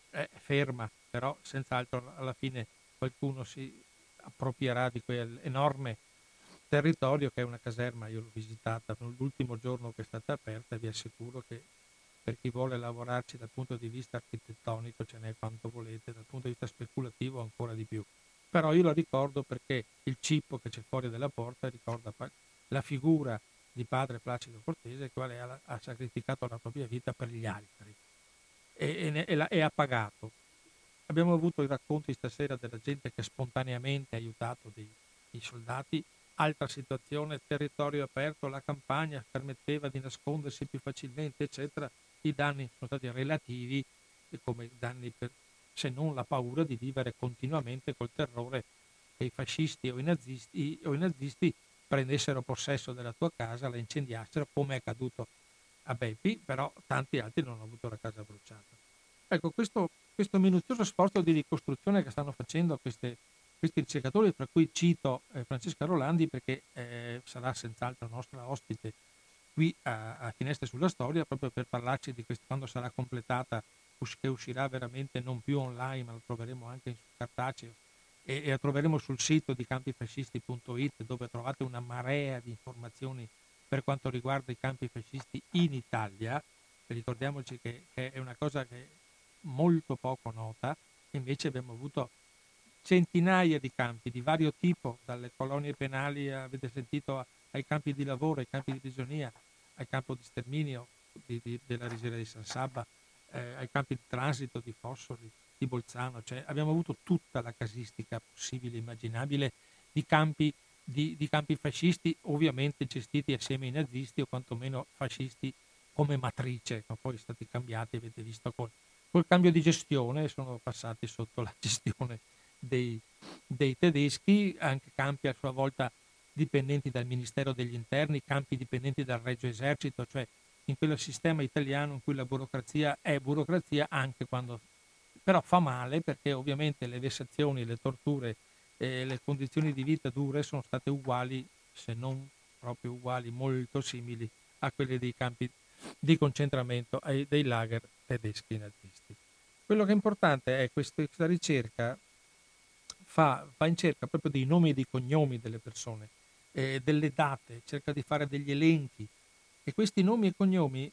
è ferma, però senz'altro alla fine qualcuno si approprierà di quell'enorme territorio che è una caserma, io l'ho visitata l'ultimo giorno che è stata aperta e vi assicuro che per chi vuole lavorarci dal punto di vista architettonico ce n'è quanto volete, dal punto di vista speculativo ancora di più. Però io la ricordo perché il cippo che c'è fuori dalla porta ricorda la figura di padre Placido Cortese, che ha sacrificato la propria vita per gli altri e, e, e, ha pagato. Abbiamo avuto i racconti stasera della gente che spontaneamente ha aiutato dei, i soldati altra situazione, territorio aperto, la campagna permetteva di nascondersi più facilmente, eccetera, i danni sono stati relativi come danni per, se non la paura di vivere continuamente col terrore che i fascisti o i nazisti, o i nazisti prendessero possesso della tua casa, la incendiassero, come è accaduto a Beppi, però tanti altri non hanno avuto la casa bruciata. Ecco, questo, questo minuzioso sforzo di ricostruzione che stanno facendo queste, questi ricercatori, tra cui cito eh, Francesca Rolandi perché eh, sarà senz'altro nostra ospite qui a, a, Finestre sulla Storia, proprio per parlarci di questo, quando sarà completata, che uscirà veramente non più online, ma lo troveremo anche in cartaceo e, e lo troveremo sul sito di campifascisti.it dove trovate una marea di informazioni per quanto riguarda i campi fascisti in Italia. Ricordiamoci che, che è una cosa che è molto poco nota, invece abbiamo avuto centinaia di campi di vario tipo, dalle colonie penali, avete sentito, ai campi di lavoro, ai campi di prigionia, al campo di sterminio di, di, della riserva di San Sabba, eh, ai campi di transito di Fossoli, di Bolzano, cioè abbiamo avuto tutta la casistica possibile e immaginabile di campi, di, di campi fascisti, ovviamente gestiti assieme ai nazisti o quantomeno fascisti come matrice, ma poi stati cambiati, avete visto, col, col cambio di gestione sono passati sotto la gestione dei, dei tedeschi, anche campi a sua volta dipendenti dal Ministero degli Interni, campi dipendenti dal Regio Esercito, cioè in quel sistema italiano in cui la burocrazia è burocrazia anche quando però fa male perché ovviamente le vessazioni, le torture e le condizioni di vita dure sono state uguali, se non proprio uguali, molto simili a quelle dei campi di concentramento dei lager tedeschi nazisti. Quello che è importante è questa, questa ricerca fa, va in cerca proprio dei nomi e dei cognomi delle persone eh, delle date, cerca di fare degli elenchi e questi nomi e cognomi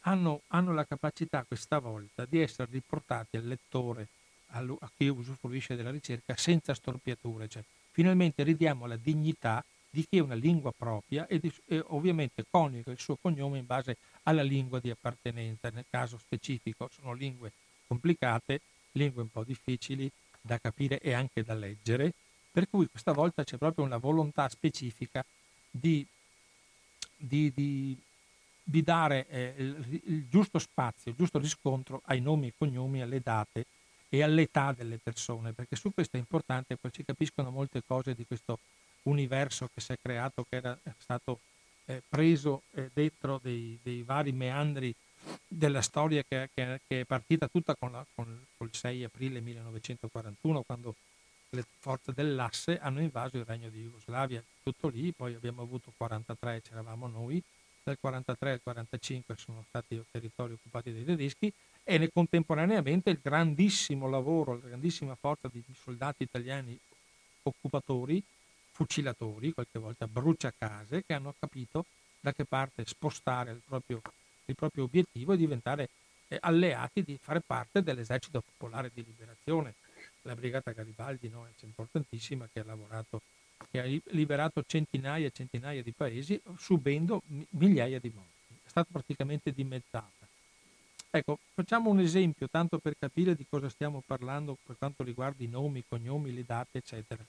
hanno, hanno la capacità questa volta di essere riportati al lettore, a chi usufruisce della ricerca, senza storpiature. Cioè, finalmente ridiamo la dignità di chi ha una lingua propria e, di, e, ovviamente coniuga il suo cognome in base alla lingua di appartenenza. Nel caso specifico sono lingue complicate, lingue un po' difficili da capire e anche da leggere, per cui questa volta c'è proprio una volontà specifica di, di, di, di dare eh, il, il, giusto spazio, il giusto riscontro ai nomi e cognomi, alle date e all'età delle persone, perché su questo è importante, poi si capiscono molte cose di questo universo che si è creato, che era stato eh, preso eh, dentro dei, dei, vari meandri della storia che, che, che è partita tutta con, la, con, il 6 aprile 1941, quando le forze dell'asse hanno invaso il regno di Jugoslavia, tutto lì, poi abbiamo avuto 43, c'eravamo noi, dal 43 al 45 sono stati territori occupati dai tedeschi e contemporaneamente il grandissimo lavoro, la grandissima forza di soldati italiani occupatori, fucilatori, qualche volta bruciacase, che hanno capito da che parte spostare il proprio, il proprio obiettivo e diventare eh, alleati di fare parte dell'esercito popolare di liberazione la Brigata Garibaldi no, è importantissima che ha lavorato, che ha liberato centinaia e centinaia di paesi subendo migliaia di morti. È stata praticamente dimezzata. Ecco, facciamo un esempio tanto per capire di cosa stiamo parlando per quanto riguarda i nomi, i cognomi, le date, eccetera.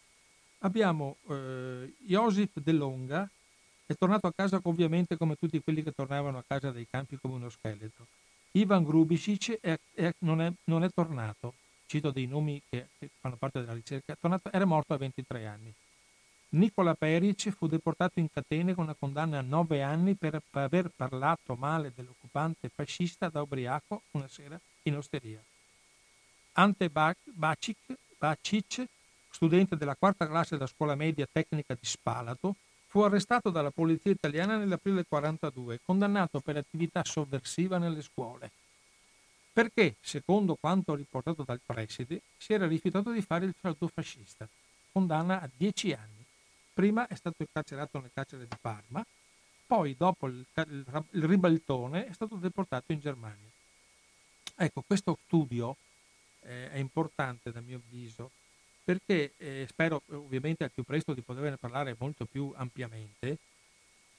Abbiamo eh, Josip De Longa, è tornato a casa ovviamente come tutti quelli che tornavano a casa dai campi come uno scheletro. Ivan Grubisic è, è, non, è, non è tornato, cito dei nomi che, fanno parte della ricerca, tornato, era morto a 23 anni. Nicola Peric fu deportato in catene con una condanna a 9 anni per aver parlato male dell'occupante fascista da ubriaco una sera in osteria. Ante Bacic, Bacic, studente della quarta classe della scuola media tecnica di Spalato, fu arrestato dalla polizia italiana nell'aprile 1942 condannato per attività sovversiva nelle scuole perché, secondo quanto riportato dal preside, si era rifiutato di fare il fascista. Condanna a dieci anni. Prima è stato incarcerato nel carcere di Parma, poi dopo il, il, il ribaltone è stato deportato in Germania. Ecco, questo studio eh, è importante dal mio avviso perché eh, spero ovviamente al più presto di poterne parlare molto più ampiamente,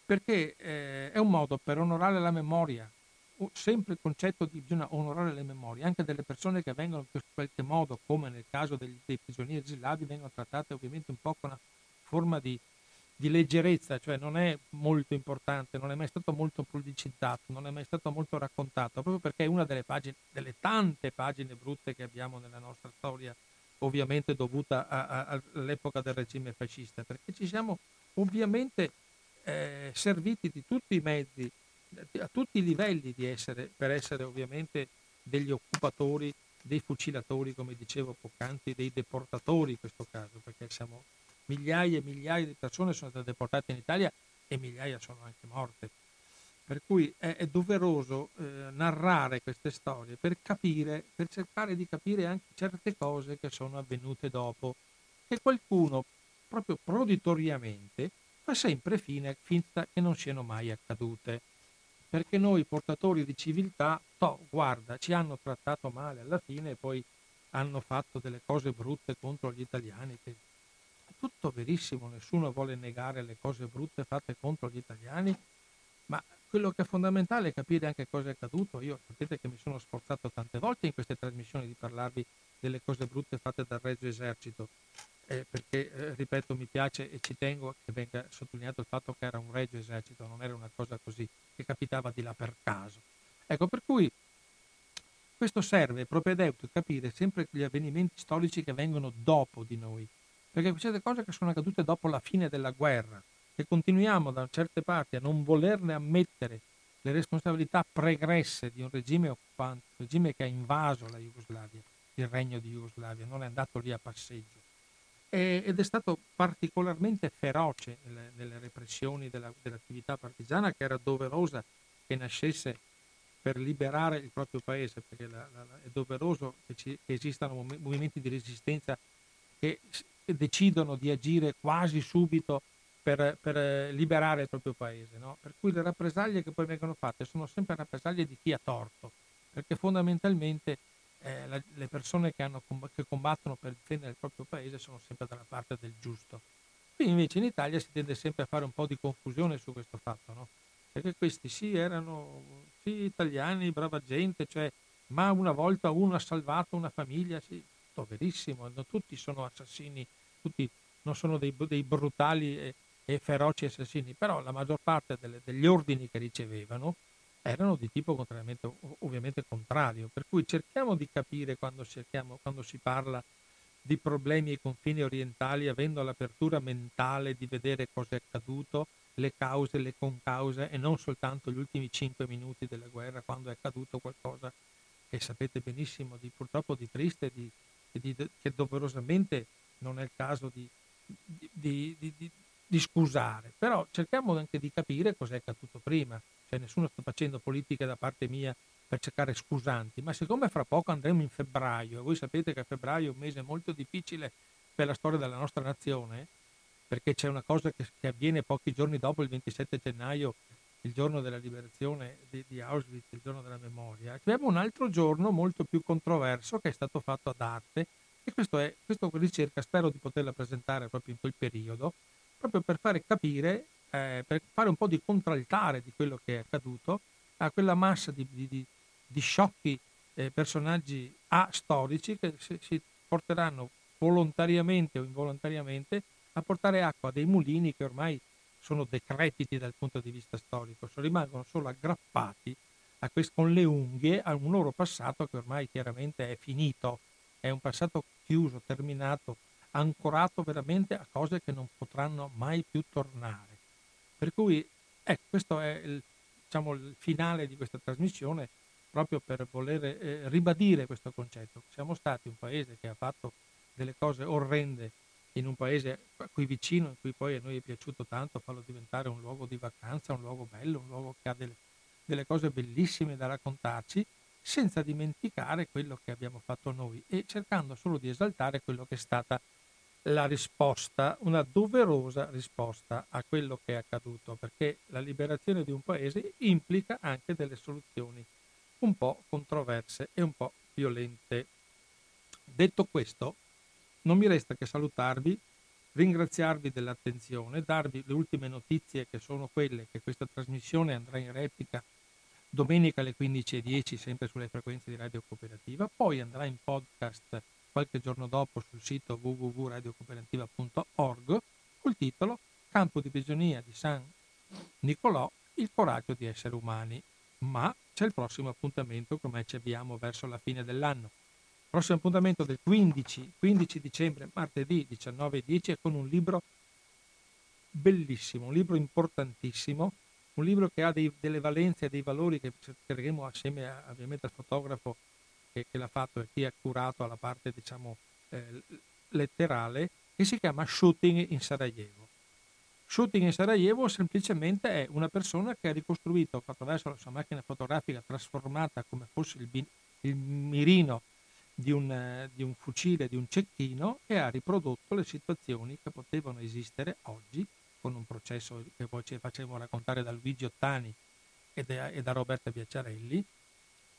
perché eh, è un modo per onorare la memoria sempre il concetto di bisogna onorare le memorie, anche delle persone che vengono in qualche modo, come nel caso dei, dei prigionieri slavi, vengono trattate ovviamente un po' con una forma di, di leggerezza, cioè non è molto importante, non è mai stato molto pubblicizzato, non è mai stato molto raccontato, proprio perché è una delle pagine, delle tante pagine brutte che abbiamo nella nostra storia, ovviamente dovuta a, a, all'epoca del regime fascista, perché ci siamo ovviamente eh, serviti di tutti i mezzi, a tutti i livelli essere, per essere ovviamente degli occupatori, dei fucilatori, come dicevo poc'anzi, dei deportatori in questo caso, perché siamo migliaia e migliaia di persone sono state deportate in Italia e migliaia sono anche morte. Per cui è, è doveroso eh, narrare queste storie per capire, per cercare di capire anche certe cose che sono avvenute dopo, che qualcuno proprio proditoriamente fa sempre fine, finta che non siano mai accadute. Perché noi portatori di civiltà, to, guarda, ci hanno trattato male alla fine e poi hanno fatto delle cose brutte contro gli italiani che tutto verissimo, nessuno vuole negare le cose brutte fatte contro gli italiani, ma quello che è fondamentale è capire anche cosa è accaduto. Io sapete che mi sono sforzato tante volte in queste trasmissioni di parlarvi delle cose brutte fatte dal Regio Esercito, eh, perché, eh, ripeto, mi piace e ci tengo che venga sottolineato il fatto che era un Regio Esercito, non era una cosa così che capitava di là per caso. Ecco, per cui questo serve propedeutico capire sempre gli avvenimenti storici che vengono dopo di noi perché queste cose che sono accadute dopo la fine della guerra, che continuiamo da certe parti a non volerne ammettere le responsabilità pregresse di un regime occupante, un regime che ha invaso la Jugoslavia, il regno di Jugoslavia, non è andato lì a passeggio. Ed è stato particolarmente feroce nelle, repressioni della, dell'attività partigiana che era doverosa che nascesse per liberare il proprio paese, perché la, la, è doveroso che, ci, che esistano movimenti di resistenza che decidono di agire quasi subito per, per liberare il proprio paese. No? Per cui le rappresaglie che poi vengono fatte sono sempre rappresaglie di chi ha torto, perché fondamentalmente eh, la, le persone che, hanno, che, combattono per difendere il proprio paese sono sempre dalla parte del giusto. Qui invece in Italia si tende sempre a fare un po' di confusione su questo fatto, no? perché questi sì erano sì, italiani, brava gente, cioè, ma una volta uno ha salvato una famiglia, sì, verissimo, non tutti sono assassini tutti non sono dei, dei brutali e, e, feroci assassini, però la maggior parte delle, degli ordini che ricevevano erano di tipo ovviamente contrario, per cui cerchiamo di capire quando, cerchiamo, quando si parla di problemi ai confini orientali, avendo l'apertura mentale di vedere cosa è accaduto, le cause, le concause e non soltanto gli ultimi cinque minuti della guerra quando è accaduto qualcosa che sapete benissimo di purtroppo di triste, di, di, che doverosamente non è il caso di, di, scusare, però cerchiamo anche di capire cos'è accaduto prima, cioè nessuno sta facendo politiche da parte mia per cercare scusanti, ma siccome fra poco andremo in febbraio, e voi sapete che febbraio è un mese molto difficile per la storia della nostra nazione, perché c'è una cosa che, che avviene pochi giorni dopo il 27 gennaio, il giorno della liberazione di, di Auschwitz, il giorno della memoria, abbiamo un altro giorno molto più controverso che è stato fatto ad arte e questo è, questa ricerca spero di poterla presentare proprio in quel periodo, proprio per fare capire, eh, per fare un po' di contraltare di quello che è accaduto a quella massa di, di, di sciocchi eh, personaggi astorici che si, si porteranno volontariamente o involontariamente a portare acqua a dei mulini che ormai sono decrepiti dal punto di vista storico, rimangono solo aggrappati questo, con le unghie a un loro passato che ormai chiaramente è finito, è un passato chiuso, terminato, ancorato veramente a cose che non potranno mai più tornare. Per cui ecco, questo è il, diciamo, il finale di questa trasmissione proprio per voler eh, ribadire questo concetto. Siamo stati un paese che ha fatto delle cose orrende in un paese qui vicino, in cui poi a noi è piaciuto tanto farlo diventare un luogo di vacanza, un luogo bello, un luogo che ha delle, delle cose bellissime da raccontarci senza dimenticare quello che abbiamo fatto noi e cercando solo di esaltare quello che è stata la risposta, una doverosa risposta a quello che è accaduto, perché la liberazione di un paese implica anche delle soluzioni un po' controverse e un po' violente. Detto questo, non mi resta che salutarvi, ringraziarvi dell'attenzione, darvi le ultime notizie che sono quelle che questa trasmissione andrà in replica domenica alle 15.10 sempre sulle frequenze di Radio Cooperativa, poi andrà in podcast qualche giorno dopo sul sito www.radiocooperativa.org col titolo campo di prigionia di San Nicolò, il coraggio di essere umani. Ma c'è il prossimo appuntamento, come ci abbiamo verso la fine dell'anno. Prossimo appuntamento del 15, 15 dicembre, martedì 19.10, è con un libro bellissimo, un libro importantissimo, un libro che ha dei, delle valenze e dei valori che cercheremo assieme a, ovviamente al fotografo che, che, l'ha fatto e chi ha curato alla parte diciamo eh, letterale, che si chiama Shooting in Sarajevo. Shooting in Sarajevo semplicemente è una persona che ha ricostruito attraverso la sua macchina fotografica trasformata come fosse il, il mirino di un, di un, fucile, di un cecchino e ha riprodotto le situazioni che potevano esistere oggi con un processo che poi ci facevamo raccontare da Luigi Ottani e da, e da Roberta Biacciarelli,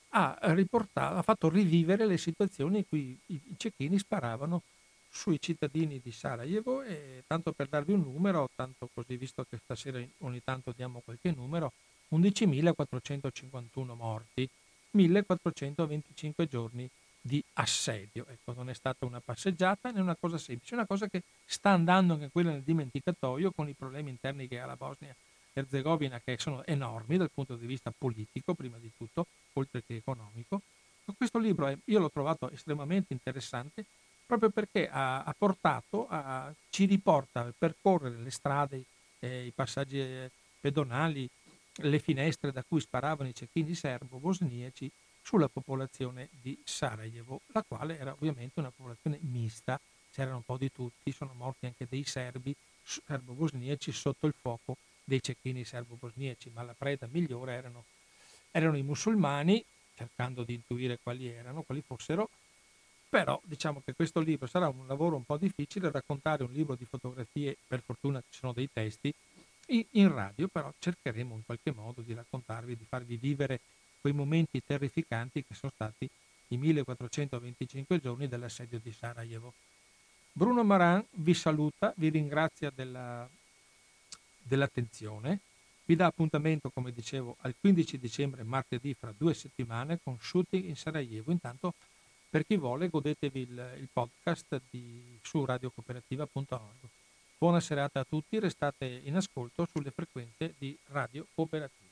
ha, ha, fatto rivivere le situazioni in cui i, i cecchini sparavano sui cittadini di Sarajevo e tanto per darvi un numero, tanto così visto che stasera ogni tanto diamo qualche numero, 11.451 morti, 1.425 giorni di assedio. Ecco, non è stata una passeggiata né una cosa semplice, è una cosa che sta andando anche quella nel dimenticatoio con i problemi interni che ha la Bosnia Erzegovina che sono enormi dal punto di vista politico, prima di tutto, oltre che economico. Questo libro è, io l'ho trovato estremamente interessante proprio perché ha, ha portato, a, ci riporta a percorrere le strade, eh, i passaggi eh, pedonali, le finestre da cui sparavano i cecchini serbo-bosniaci sulla popolazione di Sarajevo, la quale era ovviamente una popolazione mista, c'erano un po' di tutti, sono morti anche dei serbi serbo-bosniaci sotto il fuoco dei cecchini serbo-bosniaci, ma la preda migliore erano, erano i musulmani, cercando di intuire quali erano, quali fossero, però diciamo che questo libro sarà un lavoro un po' difficile, raccontare un libro di fotografie, per fortuna ci sono dei testi, in radio, però cercheremo in qualche modo di raccontarvi, di farvi vivere quei momenti terrificanti che sono stati i 1425 giorni dell'assedio di Sarajevo. Bruno Maran vi saluta, vi ringrazia della, dell'attenzione, vi dà appuntamento, come dicevo, al 15 dicembre, martedì, fra due settimane, con shooting in Sarajevo. Intanto per chi vuole godetevi il, il podcast di, su radiocooperativa.org. Buona serata a tutti, restate in ascolto sulle frequenze di Radio Cooperativa.